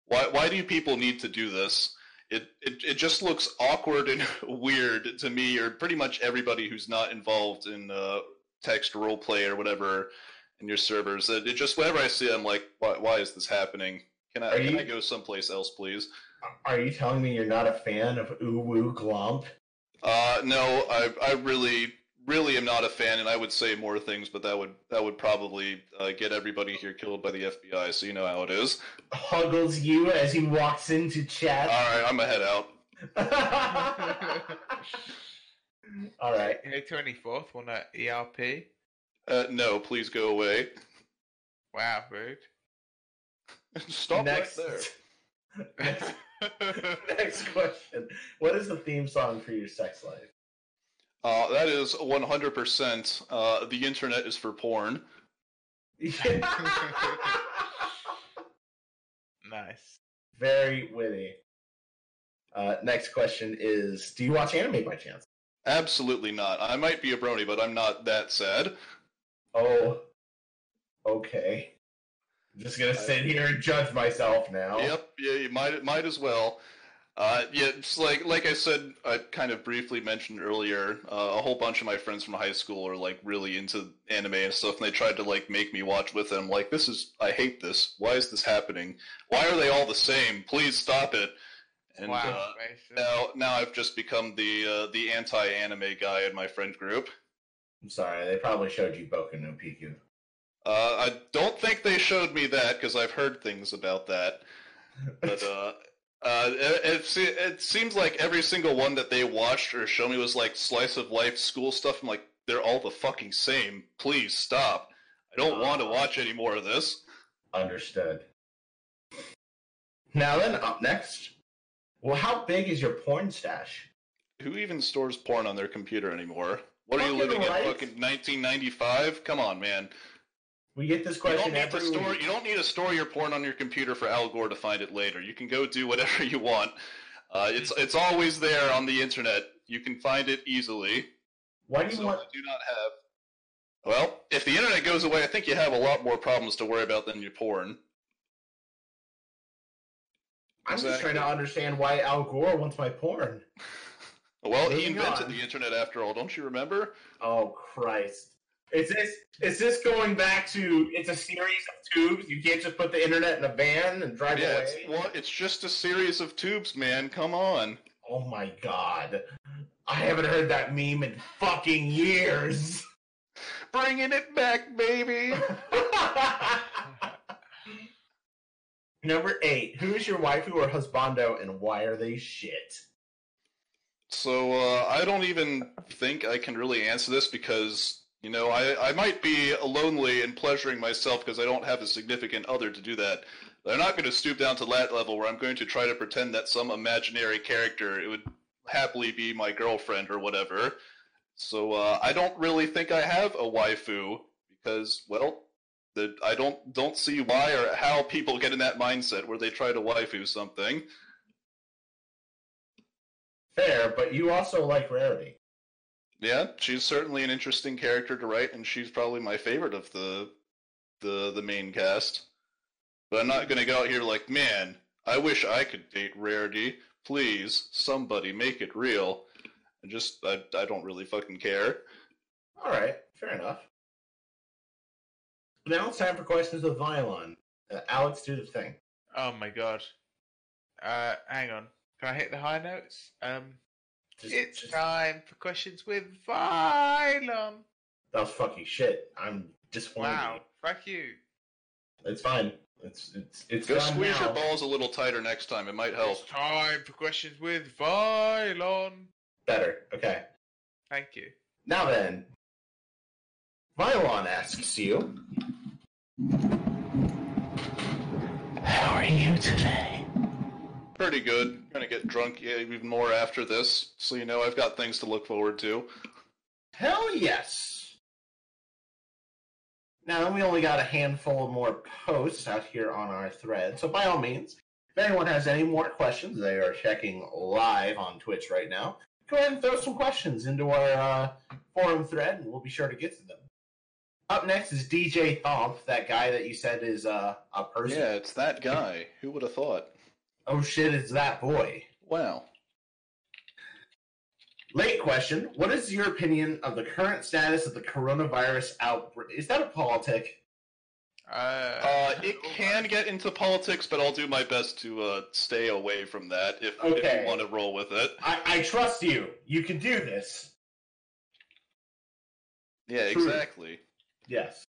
Why? Why do people need to do this? it, it it just looks awkward and weird to me, or pretty much everybody who's not involved in uh, text roleplay or whatever in your servers. It, it just whenever I see it, I'm like, why, why is this happening? Can I Are can you- I go someplace else, please? Are you telling me you're not a fan of Woo Glomp? Uh, no, I I really really am not a fan, and I would say more things, but that would that would probably uh, get everybody here killed by the FBI. So you know how it is. Huggles you as he walks into chat. All right, I'm gonna head out. All right. Hey, 24th, one at ERP. Uh, no, please go away. Wow, rude. Stop next, right next, there. next question. What is the theme song for your sex life? Uh, that is 100%. Uh, the internet is for porn. Nice. Very witty. Uh, next question is Do you watch anime by chance? Absolutely not. I might be a brony, but I'm not that sad. Oh, okay. I'm just gonna sit here and judge myself now. Yep, yeah, you might might as well. Uh, yeah, it's like like I said, I kind of briefly mentioned earlier. Uh, a whole bunch of my friends from high school are like really into anime and stuff, and they tried to like make me watch with them. Like, this is I hate this. Why is this happening? Why are they all the same? Please stop it. And wow. uh, now now I've just become the uh, the anti-anime guy in my friend group. I'm sorry, they probably showed you Boku no Pico. Uh, I don't think they showed me that because I've heard things about that. But uh, uh, it, it, it seems like every single one that they watched or showed me was like slice of life school stuff. I'm like, they're all the fucking same. Please stop. I don't want to watch any more of this. Understood. Now then, up next. Well, how big is your porn stash? Who even stores porn on their computer anymore? What are you living right. in fucking 1995? Come on, man. We get this You question don't need to every store. week. You don't need to store your porn on your computer for Al Gore to find it later. You can go do whatever you want. Uh, it's it's always there on the internet. You can find it easily. Why do you So want? Do not have. Well, if the internet goes away, I think you have a lot more problems to worry about than your porn. I'm just trying to understand why Al Gore wants my porn. Well, he invented on. the internet after all. Don't you remember? Oh Christ! Is this is this going back to? It's a series of tubes. You can't just put the internet in a van and drive Yeah, it's, well, it's just a series of tubes, man. Come on. Oh my God! I haven't heard that meme in fucking years. Bringing it back, baby. Number eight. Who is your waifu or husbando, and why are they shit? So uh, I don't even think I can really answer this because you know I, I might be lonely and pleasuring myself because I don't have a significant other to do that. But I'm not going to stoop down to that level where I'm going to try to pretend that some imaginary character it would happily be my girlfriend or whatever. So uh, I don't really think I have a waifu because well, the, I don't don't see why or how people get in that mindset where they try to waifu something. Fair, but you also like Rarity. Yeah, she's certainly an interesting character to write, and she's probably my favorite of the the the main cast. But I'm not gonna go out here like, man, I wish I could date Rarity. Please, somebody make it real. I just I I don't really fucking care. All right, fair enough. Now it's time for questions with Violon. Uh, Alex, do the thing. Oh my god. Uh, hang on. Can I hit the high notes? Um, Just, it's just- time for questions with Vylon. that was fucking shit. I'm disappointed. Wow. Fuck you. It's fine. It's it's it's Go squeeze now. your balls a little tighter next time. It might help. It's time for questions with Vylon. Better. Okay. Thank you. Now then, Violon asks you. How are you today? Pretty good. Gonna get drunk even more after this, so you know I've got things to look forward to. Hell yes. Now we only got a handful of more posts out here on our thread, so by all means, if anyone has any more questions, they are checking live on Twitch right now. Go ahead and throw some questions into our uh, forum thread, and we'll be sure to get to them. Up next is DJ Thomp, that guy that you said is uh, a person. Yeah, it's that guy. Who would have thought? Oh shit, it's that boy. Wow. Late question. What is your opinion of the current status of the coronavirus outbreak? Is that a politic? Uh, Uh, it can get into politics, but I'll do my best to uh, stay away from that if, if you want to roll with it. I, I trust you. You can do this. Yeah, True. exactly. Yes.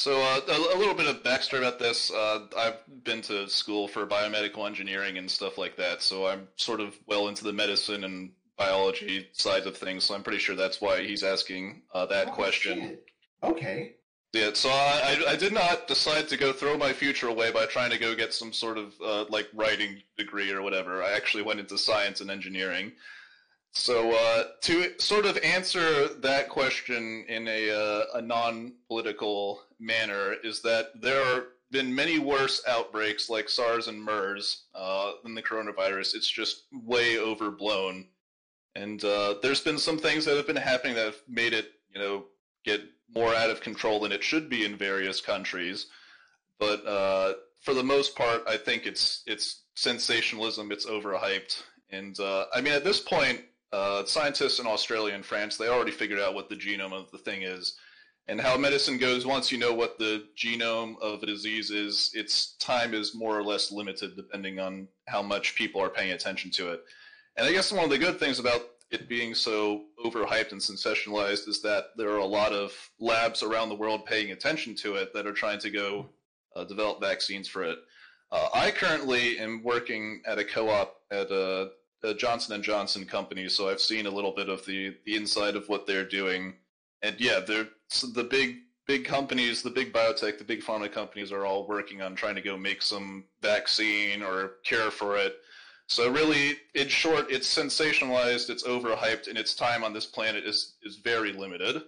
So, uh, a, a little bit of backstory about this. Uh, I've been to school for biomedical engineering and stuff like that, so I'm sort of well into the medicine and biology side of things. So I'm pretty sure that's why he's asking uh, that Oh, question. shit. Okay. Yeah, so I, I I did not decide to go throw my future away by trying to go get some sort of uh, like writing degree or whatever. I actually went into science and engineering. So uh, to sort of answer that question in a uh, a non-political manner is that there have been many worse outbreaks like SARS and MERS uh, than the coronavirus. It's just way overblown, and uh, there's been some things that have been happening that have made it you know get more out of control than it should be in various countries. But uh, for the most part, I think it's it's sensationalism. It's overhyped, and uh, I mean at this point, uh, scientists in Australia and France they already figured out what the genome of the thing is, and how medicine goes. Once you know what the genome of a disease is, its time is more or less limited depending on how much people are paying attention to it. And I guess one of the good things about it being so overhyped and sensationalized is that there are a lot of labs around the world paying attention to it that are trying to go uh, develop vaccines for it. Uh, I currently am working at a co-op at a, a Johnson and Johnson company, so I've seen a little bit of the, the inside of what they're doing. And yeah, they're the big big companies, the big biotech, the big pharma companies are all working on trying to go make some vaccine or cure for it. So really, in short, it's sensationalized, it's overhyped, and its time on this planet is is very limited.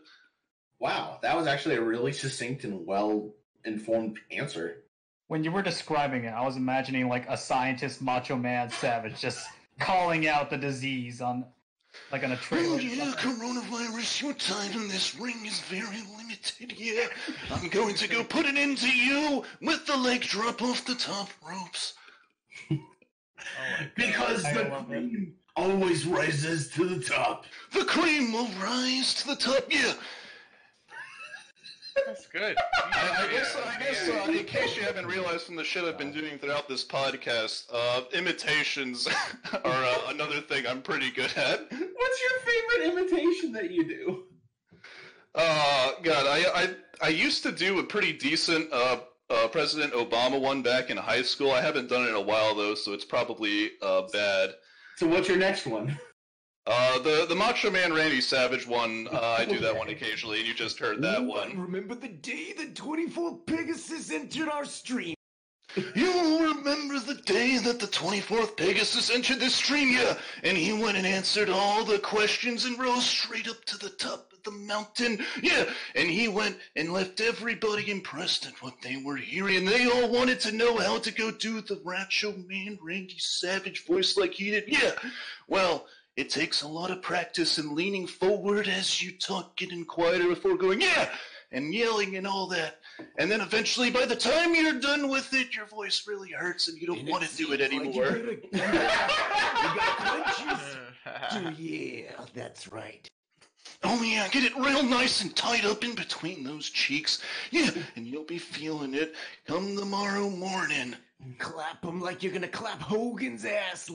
Wow, that was actually a really succinct and well informed answer. When you were describing it, I was imagining like a scientist, macho man, savage, just calling out the disease on, like on a trailer. or something. coronavirus, your time in this ring is very limited. Yeah, I'm going to go put it into you with the leg drop off the top ropes. Because I the love it. cream always rises to the top. The cream will rise to the top. Yeah. That's good. I, I guess, I guess uh, in case you haven't realized from the shit I've been doing throughout this podcast, uh, imitations are uh, another thing I'm pretty good at. What's your favorite imitation that you do? Uh, God, I, I I used to do a pretty decent uh, uh, President Obama one back in high school. I haven't done it in a while though, so it's probably uh, bad. So what's your next one? Uh, the the Macho Man Randy Savage one, uh, I do that one occasionally, and you just heard that one. Remember the day the 24th Pegasus entered our stream? You remember the day that the 24th Pegasus entered the stream, yeah? And he went and answered all the questions and rose straight up to the top of the mountain, yeah? And he went and left everybody impressed at what they were hearing. And They all wanted to know how to go do the Macho Man Randy Savage voice like he did, yeah? Well, it takes a lot of practice and leaning forward as you talk, getting quieter before going, yeah! And yelling and all that. And then eventually, by the time you're done with it, your voice really hurts and you don't And want to do it like you anymore. gotta- you got clenches. yeah, that's right. Oh yeah, get it real nice and tied up in between those cheeks. Yeah, and you'll be feeling it come tomorrow morning. Clap him like you're gonna clap Hogan's ass.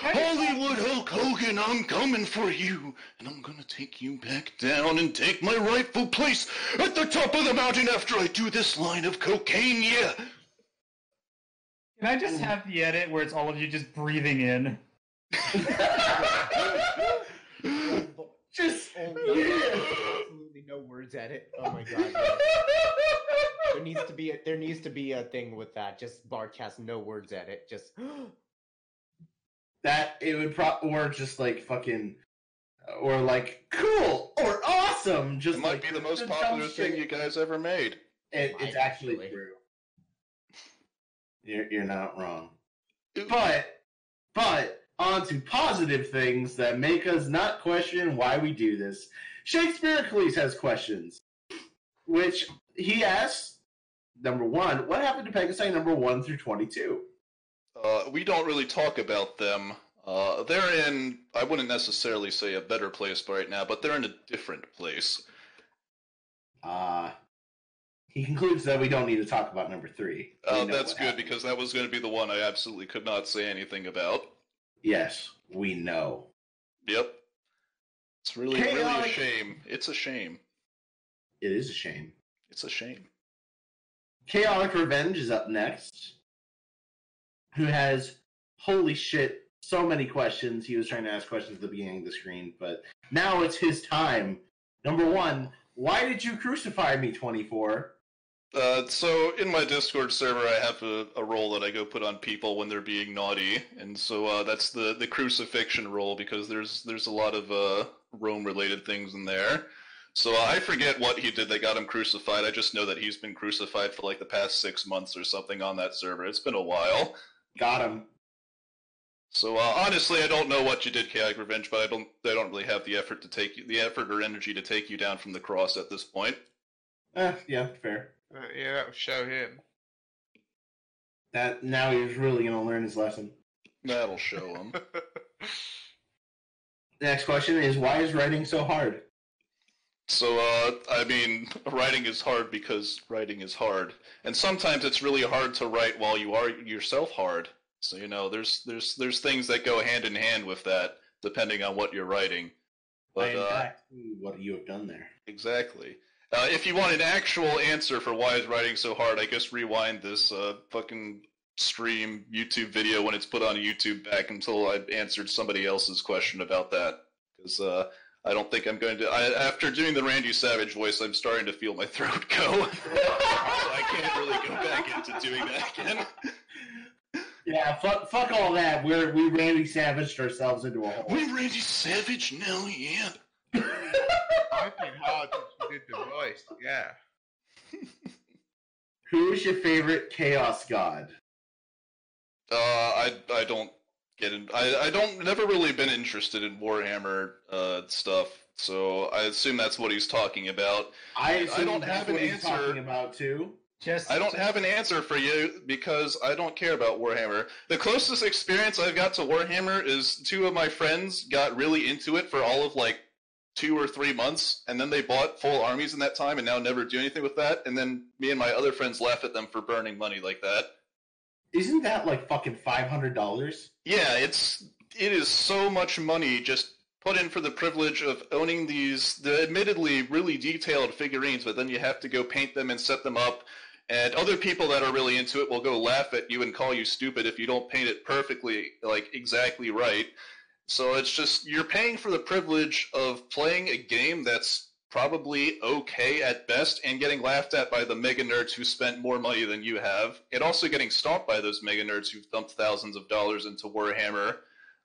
Hollywood Hulk Hogan, I'm coming for you, and I'm gonna take you back down and take my rightful place at the top of the mountain after I do this line of cocaine, yeah. Can I just have the edit where it's all of you just breathing in? Just oh absolutely no words at it. Oh my god. There needs to be a there needs to be a thing with that. Just barcast no words at it. Just that it would pro or just like fucking or like cool or awesome. Just It might like be the most popular thing you guys ever made. It, Might it's actually actually. true. You're you're not wrong. But but on to positive things that make us not question why we do this. Shakespeare Hercules has questions, which he asks. Number one, what happened to Pegasi number one through twenty-two? Uh, we don't really talk about them. Uh, they're in, I wouldn't necessarily say a better place right now, but they're in a different place. Uh, he concludes that we don't need to talk about number three. We Uh, that's good happened. because that was going to be the one I absolutely could not say anything about. Yes, we know. Yep. It's really, really a shame. It's a shame. It is a shame. It's a shame. Chaotic Revenge is up next. Who has holy shit, so many questions. He was trying to ask questions at the beginning of the screen, but now it's his time. Number one, why did you crucify me, 24? Uh, so in my Discord server, I have a, a role that I go put on people when they're being naughty, and so uh, that's the the crucifixion role because there's there's a lot of uh, Rome related things in there. So I forget what he did that got him crucified. I just know that he's been crucified for like the past six months or something on that server. It's been a while. Got him. So uh, honestly, I don't know what you did, Chaotic Revenge, but I don't I don't really have the effort to take you, the effort or energy to take you down from the cross at this point. Eh, yeah, fair. Uh, yeah, that will show him. That now he's really gonna learn his lesson. That'll show him. The next question is why is writing so hard? So, uh, I mean, writing is hard because writing is hard, and sometimes it's really hard to write while you are yourself hard. So, you know, there's there's there's things that go hand in hand with that, depending on what you're writing. But I, uh, what you have done there. exactly. Uh, if you want an actual answer for why is writing so hard, I guess rewind this uh, fucking stream YouTube video when it's put on YouTube back until I've answered somebody else's question about that. Because uh, I don't think I'm going to. I, after doing the Randy Savage voice, I'm starting to feel my throat go. so I can't really go back into doing that again. Yeah, fuck, fuck all that. We're we Randy Savaged ourselves into a hole. We Randy Savage now, yeah. I've been hard since we did the voice. Yeah. Who is your favorite Chaos God? Uh, I I don't get in. I I don't never really been interested in Warhammer uh stuff. So I assume that's what he's talking about. I, I don't that's have an what he's answer. talking about too. Just I don't just- have an answer for you because I don't care about Warhammer. The closest experience I've got to Warhammer is two of my friends got really into it for all of like two or three months, and then they bought full armies in that time and now never do anything with that. And then me and my other friends laugh at them for burning money like that. Isn't that like fucking five hundred dollars? Yeah, it's it is so much money just put in for the privilege of owning these the admittedly really detailed figurines, but then you have to go paint them and set them up. And other people that are really into it will go laugh at you and call you stupid if you don't paint it perfectly, like exactly right. So it's just you're paying for the privilege of playing a game that's probably okay at best and getting laughed at by the mega nerds who spent more money than you have, and also getting stomped by those mega nerds who've dumped thousands of dollars into Warhammer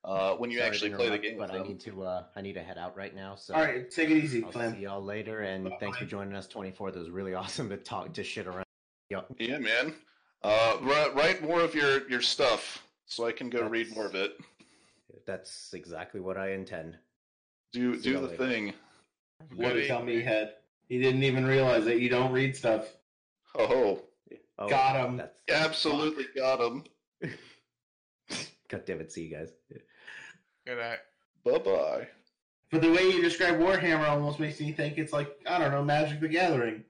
uh, when you Sorry actually play the interrupt, game with but I them. need to. Uh, I need to head out right now. So All right, take it easy, I'll Clem. see y'all later, and thanks for joining us. Twenty four. That was really awesome to talk to shit around. Yo, Yeah, man. Uh, write, write more of your, your stuff so I can go read more of it. that's exactly what I intend. Do See do the later. thing. What Good a dummy head. He didn't even realize that you don't read stuff. Oh, Oh, Got him. That's absolutely got him. God damn it! See you guys. Good night. Bye bye. But the way you describe Warhammer almost makes me think it's like I don't know, Magic the Gathering.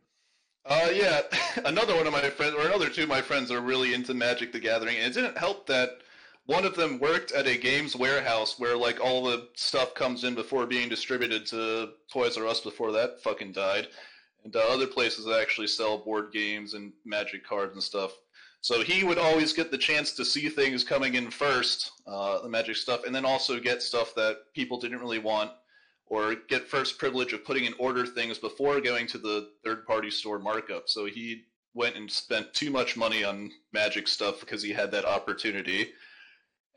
Uh, yeah, another one of my friends, or another two of my friends, are really into Magic the Gathering, and it didn't help that one of them worked at a games warehouse where like all the stuff comes in before being distributed to Toys R Us before that fucking died, and uh, other places that actually sell board games and Magic cards and stuff. So he would always get the chance to see things coming in first, uh, the Magic stuff, and then also get stuff that people didn't really want or get first privilege of putting in order things before going to the third party store markup. So he went and spent too much money on magic stuff because he had that opportunity.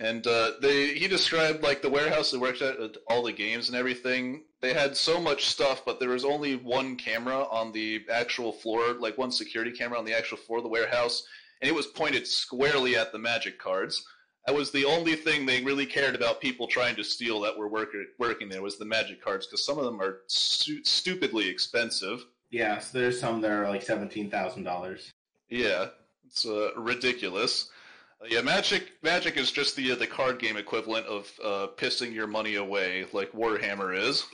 And uh, they he described like the warehouse they worked at, all the games and everything. They had so much stuff, but there was only one camera on the actual floor, like one security camera on the actual floor of the warehouse, and it was pointed squarely at the magic cards. That was the only thing they really cared about people trying to steal that were work- working there was the magic cards because some of them are stu- stupidly expensive. Yes, there's some that are like seventeen thousand dollars. Yeah, it's uh, ridiculous. Yeah, Magic Magic is just the uh, the card game equivalent of uh, pissing your money away, like Warhammer is.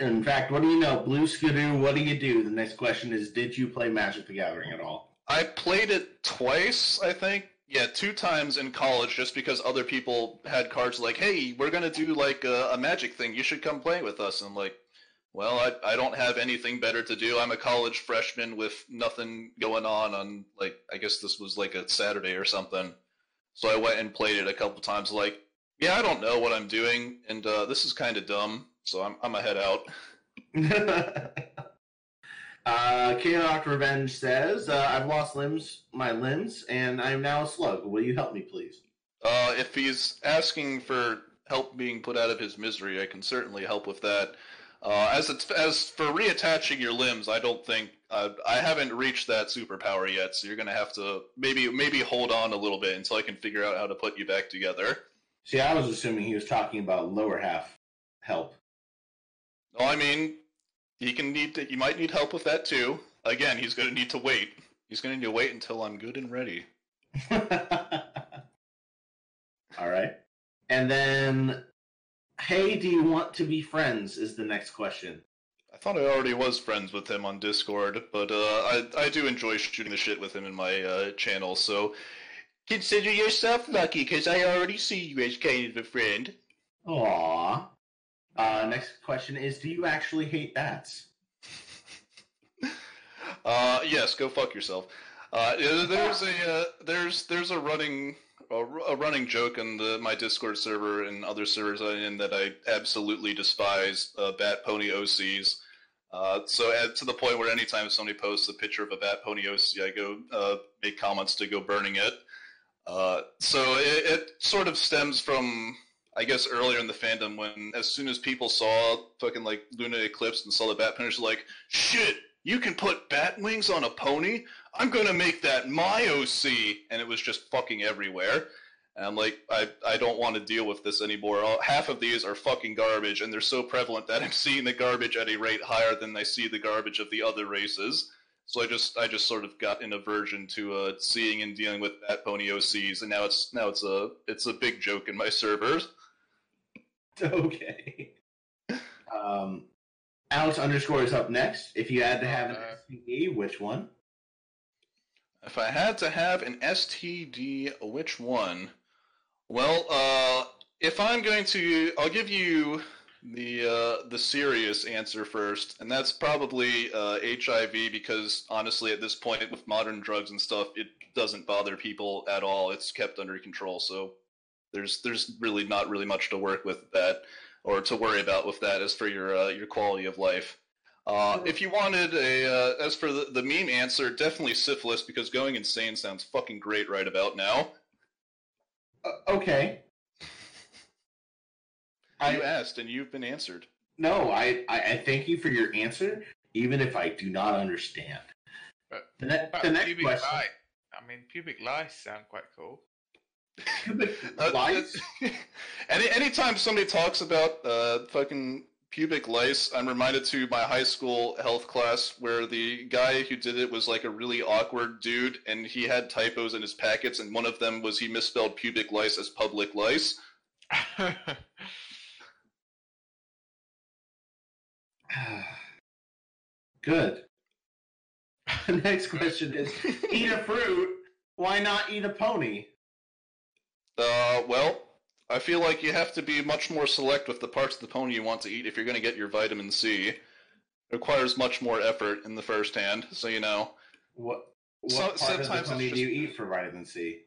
In fact, what do you know? Blue Skidoo, what do you do? The next question is Did you play Magic the Gathering at all? I played it twice, I think. Yeah, two times in college, just because other people had cards like, "Hey, we're gonna do like a, a Magic thing. You should come play with us." And I'm like, well, I I don't have anything better to do. I'm a college freshman with nothing going on on like I guess this was like a Saturday or something. So I went and played it a couple times. Like, yeah, I don't know what I'm doing, and uh, this is kind of dumb. So I'm I'm a head out. uh, Chaotic Revenge says, uh, I've lost limbs, my limbs, and I am now a slug. Will you help me, please? Uh, if he's asking for help being put out of his misery, I can certainly help with that. Uh, as it's, as for reattaching your limbs, I don't think uh, I haven't reached that superpower yet. So you're gonna have to maybe maybe hold on a little bit until I can figure out how to put you back together. See, I was assuming he was talking about lower half help. No, I mean he can need to, he might need help with that too. Again, he's gonna need to wait. He's gonna need to wait until I'm good and ready. All right. And then, hey, do you want to be friends? Is the next question. I thought I already was friends with him on Discord, but uh, I I do enjoy shooting the shit with him in my uh, channel. So consider yourself lucky, because I already see you as kind of a friend. Aww. Uh, next question is: Do you actually hate bats? Uh, yes, go fuck yourself. Uh, there's a uh, there's there's a running a, running joke on the my Discord server and other servers I'm in that I absolutely despise uh, bat pony OCs. Uh, so at, to the point where anytime somebody posts a picture of a bat pony OC, I go uh, make comments to go burning it. Uh, so it, it sort of stems from I guess earlier in the fandom when as soon as people saw fucking like Luna Eclipsed and saw the bat ponies, like shit, you can put bat wings on a pony. I'm gonna make that my OC, and it was just fucking everywhere. And I'm like, I, I don't want to deal with this anymore. All, half of these are fucking garbage, and they're so prevalent that I'm seeing the garbage at a rate higher than I see the garbage of the other races. So I just I just sort of got an aversion to uh, seeing and dealing with that pony OCs, and now it's now it's a it's a big joke in my servers. Okay. Um, Alex underscore is up next. If you had to have an Uh, STD, which one? If I had to have an STD, which one? Well, uh, if I'm going to, I'll give you the uh, the serious answer first, and that's probably uh, HIV because honestly, at this point, with modern drugs and stuff, it doesn't bother people at all. It's kept under control, so there's there's really not really much to work with that or to worry about with that as for your uh, your quality of life. Uh, if you wanted a, uh, as for the, the meme answer, definitely syphilis because going insane sounds fucking great right about now. Uh, okay. you I asked and you've been answered. no, I, I I thank you for your answer, even if I do not understand. But The, ne- the next pubic question. lice? I mean, pubic lice sound quite cool. Pubic Uh, lice? Any anytime somebody talks about uh, fucking pubic lice, I'm reminded to my high school health class where the guy who did it was like a really awkward dude, and he had typos in his packets, and one of them was he misspelled pubic lice as public lice. Good. The next question is: Eat a fruit. Why not eat a pony? Uh, well, I feel like you have to be much more select with the parts of the pony you want to eat if you're going to get your vitamin C. It requires much more effort in the first hand, so you know. What what So- part of the sometimes pony just- do you eat for vitamin C?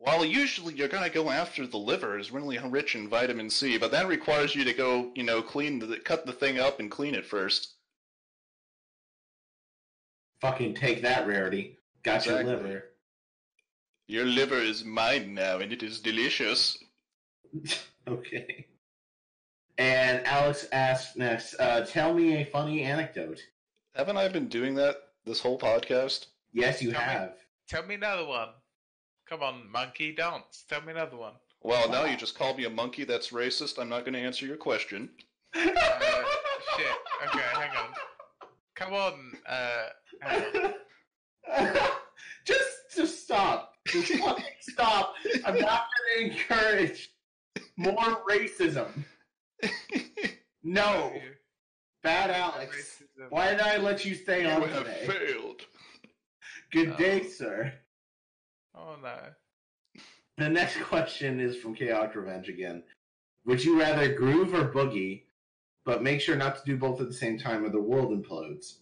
Well, usually you're going to go after the liver is really rich in vitamin C, but that requires you to go, you know, clean the cut the thing up and clean it first. Fucking take that, rarity. Got Exactly. your liver. Your liver is mine now, and it is delicious. okay. And Alex asks next, uh, tell me a funny anecdote. Haven't I been doing that this whole podcast? Yes, you Tell me. have. Tell me another one. Come on, monkey dance. Tell me another one. Well, now you just called me a monkey. That's racist. I'm not going to answer your question. Uh, shit. Okay, hang on. Come on. Uh, hang on. just, just stop. Just stop! I'm not going to encourage more racism. No, bad Alex. Racism. Why did I let you stay You on have today? failed. Good Oh. day, sir. Oh no. The next question is from Chaotic Revenge again. Would you rather groove or boogie, but make sure not to do both at the same time or the world implodes?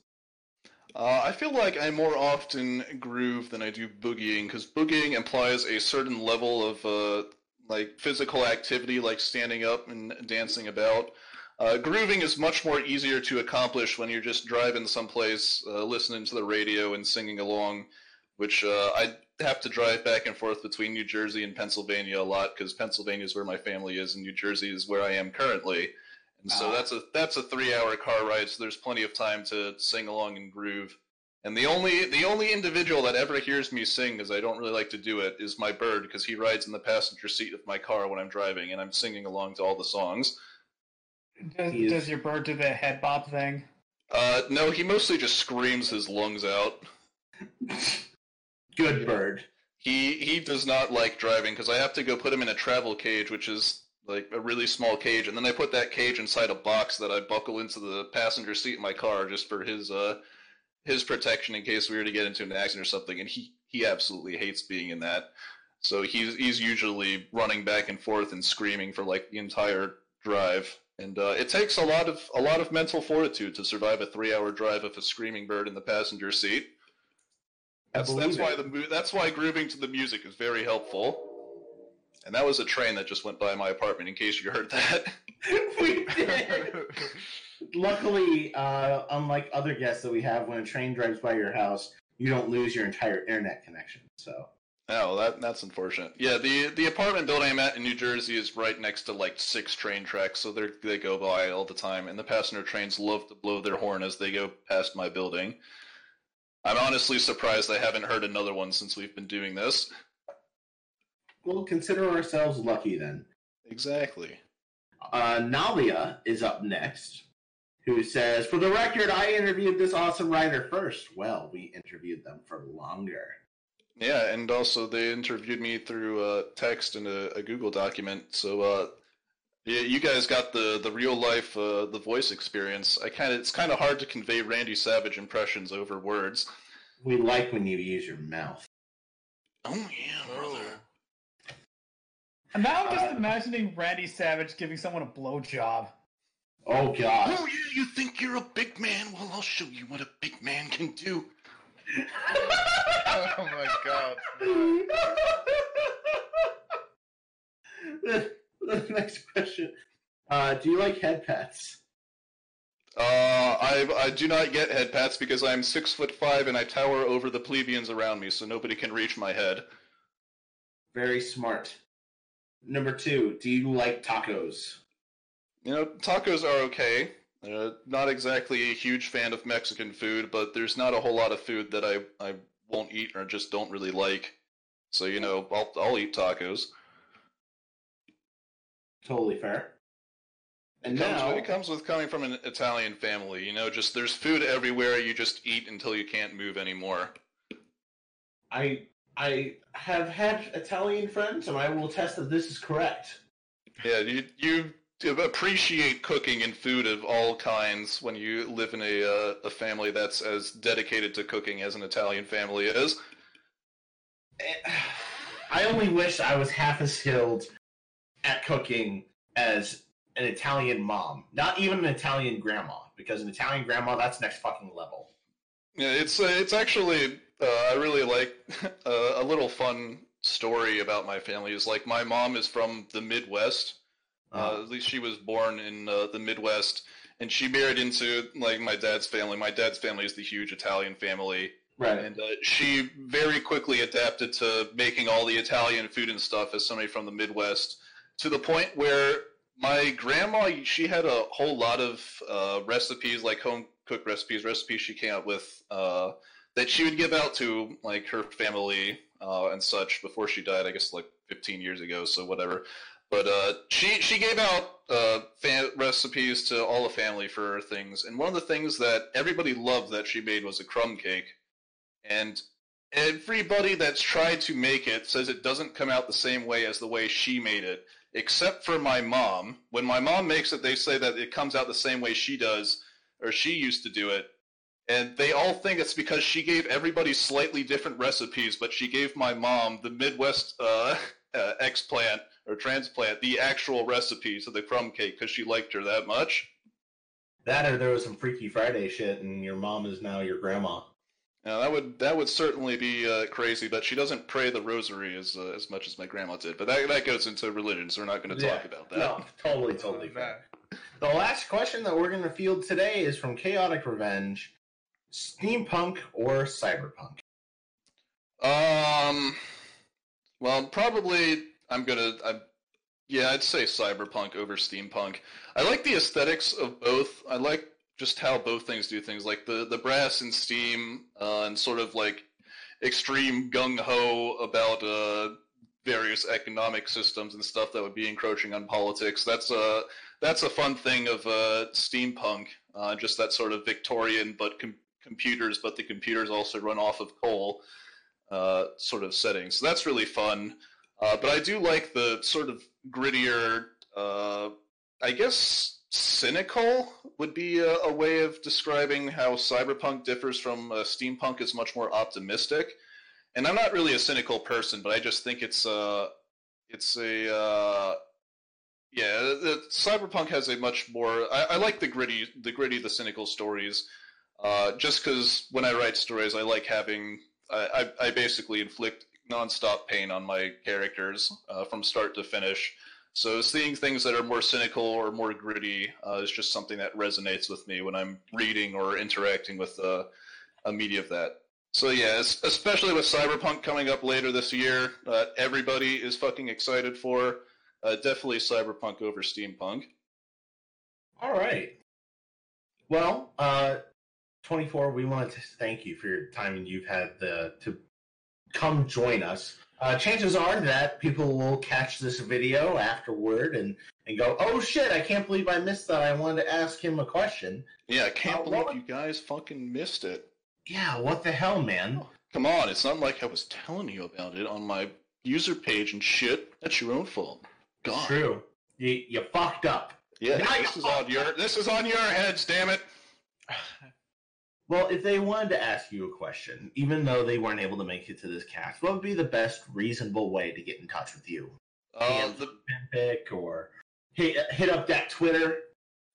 Uh, I feel like I more often groove than I do boogieing because boogieing implies a certain level of uh, like physical activity, like standing up and dancing about. Uh, grooving is much more easier to accomplish when you're just driving someplace, uh, listening to the radio and singing along. Which uh, I have to drive back and forth between New Jersey and Pennsylvania a lot because Pennsylvania is where my family is and New Jersey is where I am currently. And so Ah. that's a that's a three hour car ride, so there's plenty of time to sing along and groove. And the only the only individual that ever hears me sing, because I don't really like to do it, is my bird, because he rides in the passenger seat of my car when I'm driving, and I'm singing along to all the songs. Does, is- does your bird do the head bob thing? Uh, no, he mostly just screams his lungs out. Good bird. He he does not like driving because I have to go put him in a travel cage, which is like a really small cage, and then I put that cage inside a box that I buckle into the passenger seat in my car just for his uh his protection in case we were to get into an accident or something. And he he absolutely hates being in that. So he's he's usually running back and forth and screaming for like the entire drive. And uh, it takes a lot of a lot of mental fortitude to survive a three-hour drive with a screaming bird in the passenger seat. That's, that's why the that's why grooving to the music is very helpful. And that was a train that just went by my apartment. In case you heard that. we did. Luckily, uh, unlike other guests that we have, when a train drives by your house, you don't lose your entire internet connection. So Oh, that that's unfortunate. Yeah, the the apartment building I'm at in New Jersey is right next to like six train tracks, so they they go by all the time, and the passenger trains love to blow their horn as they go past my building. I'm honestly surprised I haven't heard another one since we've been doing this. we'll consider ourselves lucky then. Exactly. Uh, Nalia is up next, who says, For the record, I interviewed this awesome writer first. Well, we interviewed them for longer. Yeah, and also they interviewed me through uh, text and a, a Google document. So uh, yeah, you guys got the the real life uh, the voice experience. I kind of it's kind of hard to convey Randy Savage impressions over words. We like when you use your mouth. Oh yeah, brother. And now I'm just Uh, imagining Randy Savage giving someone a blowjob. Oh, God. Oh yeah, you think you're a big man? Well, I'll show you what a big man can do. oh my god. the, the next question. Uh, do you like head pets? Uh, I I do not get head pats because I'm six foot five and I tower over the plebeians around me, so nobody can reach my head. Very smart. Number two, do you like tacos? You know, tacos are okay. Uh, not exactly a huge fan of Mexican food, but there's not a whole lot of food that I, I won't eat or just don't really like. So you know, I'll I'll eat tacos. Totally fair. And It comes, now, it comes with coming from an Italian family. You know, just there's food everywhere. You just eat until you can't move anymore. I I have had Italian friends, and I will test that this is correct. Yeah, you you appreciate cooking and food of all kinds when you live in a uh, a family that's as dedicated to cooking as an Italian family is. I only wish I was half as skilled at cooking as an Italian mom. Not even an Italian grandma, because an Italian grandma, that's next fucking level. Yeah, it's uh, it's actually uh, I really like uh, a little fun story about my family. Is like my mom is from the Midwest. Uh, at least she was born in uh, the Midwest, and she married into like my dad's family. My dad's family is the huge Italian family, right. and uh, she very quickly adapted to making all the Italian food and stuff as somebody from the Midwest, to the point where my grandma she had a whole lot of uh, recipes, like home cooked recipes, recipes she came up with uh, that she would give out to like her family uh, and such before she died. I guess like 15 years ago, so whatever. But uh, she she gave out uh, fan- recipes to all the family for things, and one of the things that everybody loved that she made was a crumb cake. And everybody that's tried to make it says it doesn't come out the same way as the way she made it, except for my mom. When my mom makes it, they say that it comes out the same way she does, or she used to do it. And they all think it's because she gave everybody slightly different recipes, but she gave my mom the Midwest uh, uh, explant or transplant the actual recipes of the crumb cake because she liked her that much. That or there was some Freaky Friday shit, and your mom is now your grandma. Now that would that would certainly be uh, crazy, but she doesn't pray the rosary as uh, as much as my grandma did. But that that goes into religion, so we're not going to talk Yeah. about that. No, totally, totally fair. The last question that we're going to field today is from Chaotic Revenge: steampunk or cyberpunk? Um, well, probably I'm gonna. I, yeah, I'd say cyberpunk over steampunk. I like the aesthetics of both. I like just how both things do things, like the the brass and steam, uh, and sort of like extreme gung ho about uh, various economic systems and stuff that would be encroaching on politics. That's a that's a fun thing of uh, steampunk. Uh, just that sort of Victorian, but com- computers, but the computers also run off of coal uh, sort of setting. So that's really fun. Uh, but I do like the sort of grittier, uh, I guess cynical would be a, a way of describing how cyberpunk differs from uh, steampunk. Is much more optimistic, and I'm not really a cynical person, but I just think it's uh, it's a uh, yeah. The, cyberpunk has a much more. I, I like the gritty, the gritty, the cynical stories. Just because when I write stories, I like having I, I basically inflict nonstop pain on my characters uh, from start to finish. So seeing things that are more cynical or more gritty uh, is just something that resonates with me when I'm reading or interacting with uh, a media of that. So yeah, especially with Cyberpunk coming up later this year, uh, everybody is fucking excited for. Uh, definitely Cyberpunk over Steampunk. All right. Well, uh, 24, we want to thank you for your time and you've had the to come join us. Uh, chances are that people will catch this video afterward and, and go, oh shit, I can't believe I missed that. I wanted to ask him a question. Yeah, I can't Uh, believe what- you guys fucking missed it. Yeah, what the hell, man? Come on, it's not like I was telling you about it on my user page and shit. That's your own fault. God. True. You, you fucked up. Yeah, Now this is on your up. this is on your heads, damn it. Well, if they wanted to ask you a question, even though they weren't able to make it to this cast, what would be the best reasonable way to get in touch with you? Uh, the, FimFic or hit, hit up that Twitter.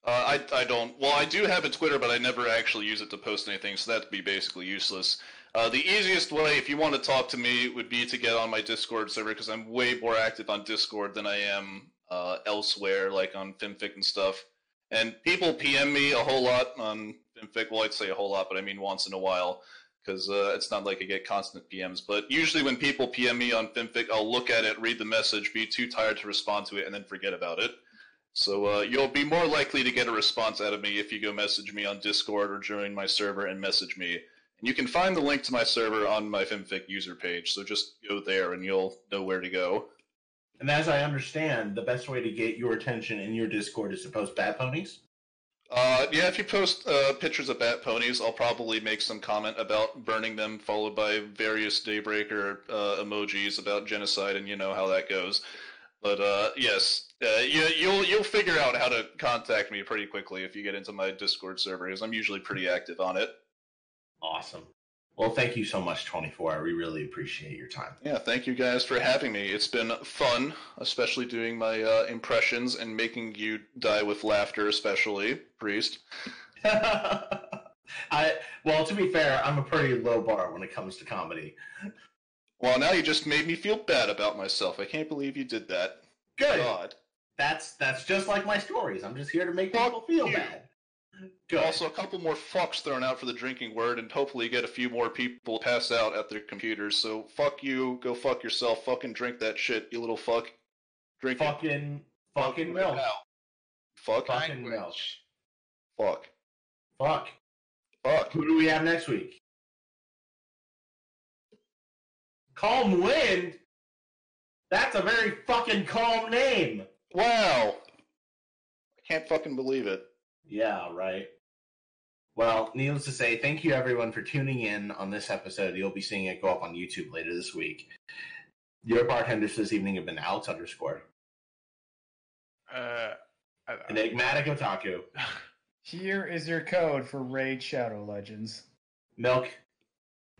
uh, I I don't. Well, I do have a Twitter, but I never actually use it to post anything, so that'd be basically useless. Uh, the easiest way, if you want to talk to me, would be to get on my Discord server because I'm way more active on Discord than I am uh, elsewhere, like on FimFic and stuff. And people PM me a whole lot on FimFic. Well, I'd say a whole lot, but I mean once in a while because uh, it's not like I get constant PMs. But usually, when people PM me on FimFic, I'll look at it, read the message, be too tired to respond to it, and then forget about it. So uh, you'll be more likely to get a response out of me if you go message me on Discord or join my server and message me. And you can find the link to my server on my FimFic user page. So just go there and you'll know where to go. And as I understand, the best way to get your attention in your Discord is to post bat ponies. Uh, yeah, if you post uh, pictures of bat ponies, I'll probably make some comment about burning them, followed by various Daybreaker uh, emojis about genocide, and you know how that goes. But uh, yes, uh, you, you'll you'll figure out how to contact me pretty quickly if you get into my Discord server, because I'm usually pretty active on it. Awesome. Well, thank you so much, 24. We really appreciate your time. Yeah, thank you guys for having me. It's been fun, especially doing my uh, impressions and making you die with laughter, especially Priest. I well, to be fair, I'm a pretty low bar when it comes to comedy. Well, now you just made me feel bad about myself. I can't believe you did that. Good. God. That's that's just like my stories. I'm just here to make people feel you. bad. Good. Also, a couple more fucks thrown out for the drinking word, and hopefully get a few more people pass out at their computers. So fuck you, go fuck yourself, fucking drink that shit, you little fuck. Drink fucking fucking milk. Fuck. Fucking milk. Fuck. Fuck. Fuck. Who do we have next week? Calm Wind? That's a very fucking calm name. Wow. I can't fucking believe it. Yeah, right. Well, needless to say, thank you everyone for tuning in on this episode. You'll be seeing it go up on YouTube later this week. Your bartenders this evening have been Alex underscore, Uh, I- I- Enigmatic Otaku, Here is your code for Raid Shadow Legends. Milk,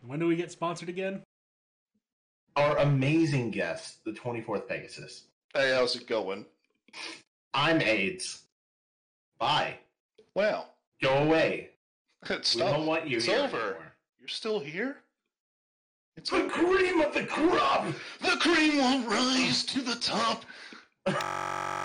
When do we get sponsored again? our amazing guest, the 24th Pegasus. Hey, how's it going? I'm AIDS. Bye. Wow. Go away. It's We don't want you It's here over. anymore. You're still here? It's The cream of the crop! The cream will rise to the top.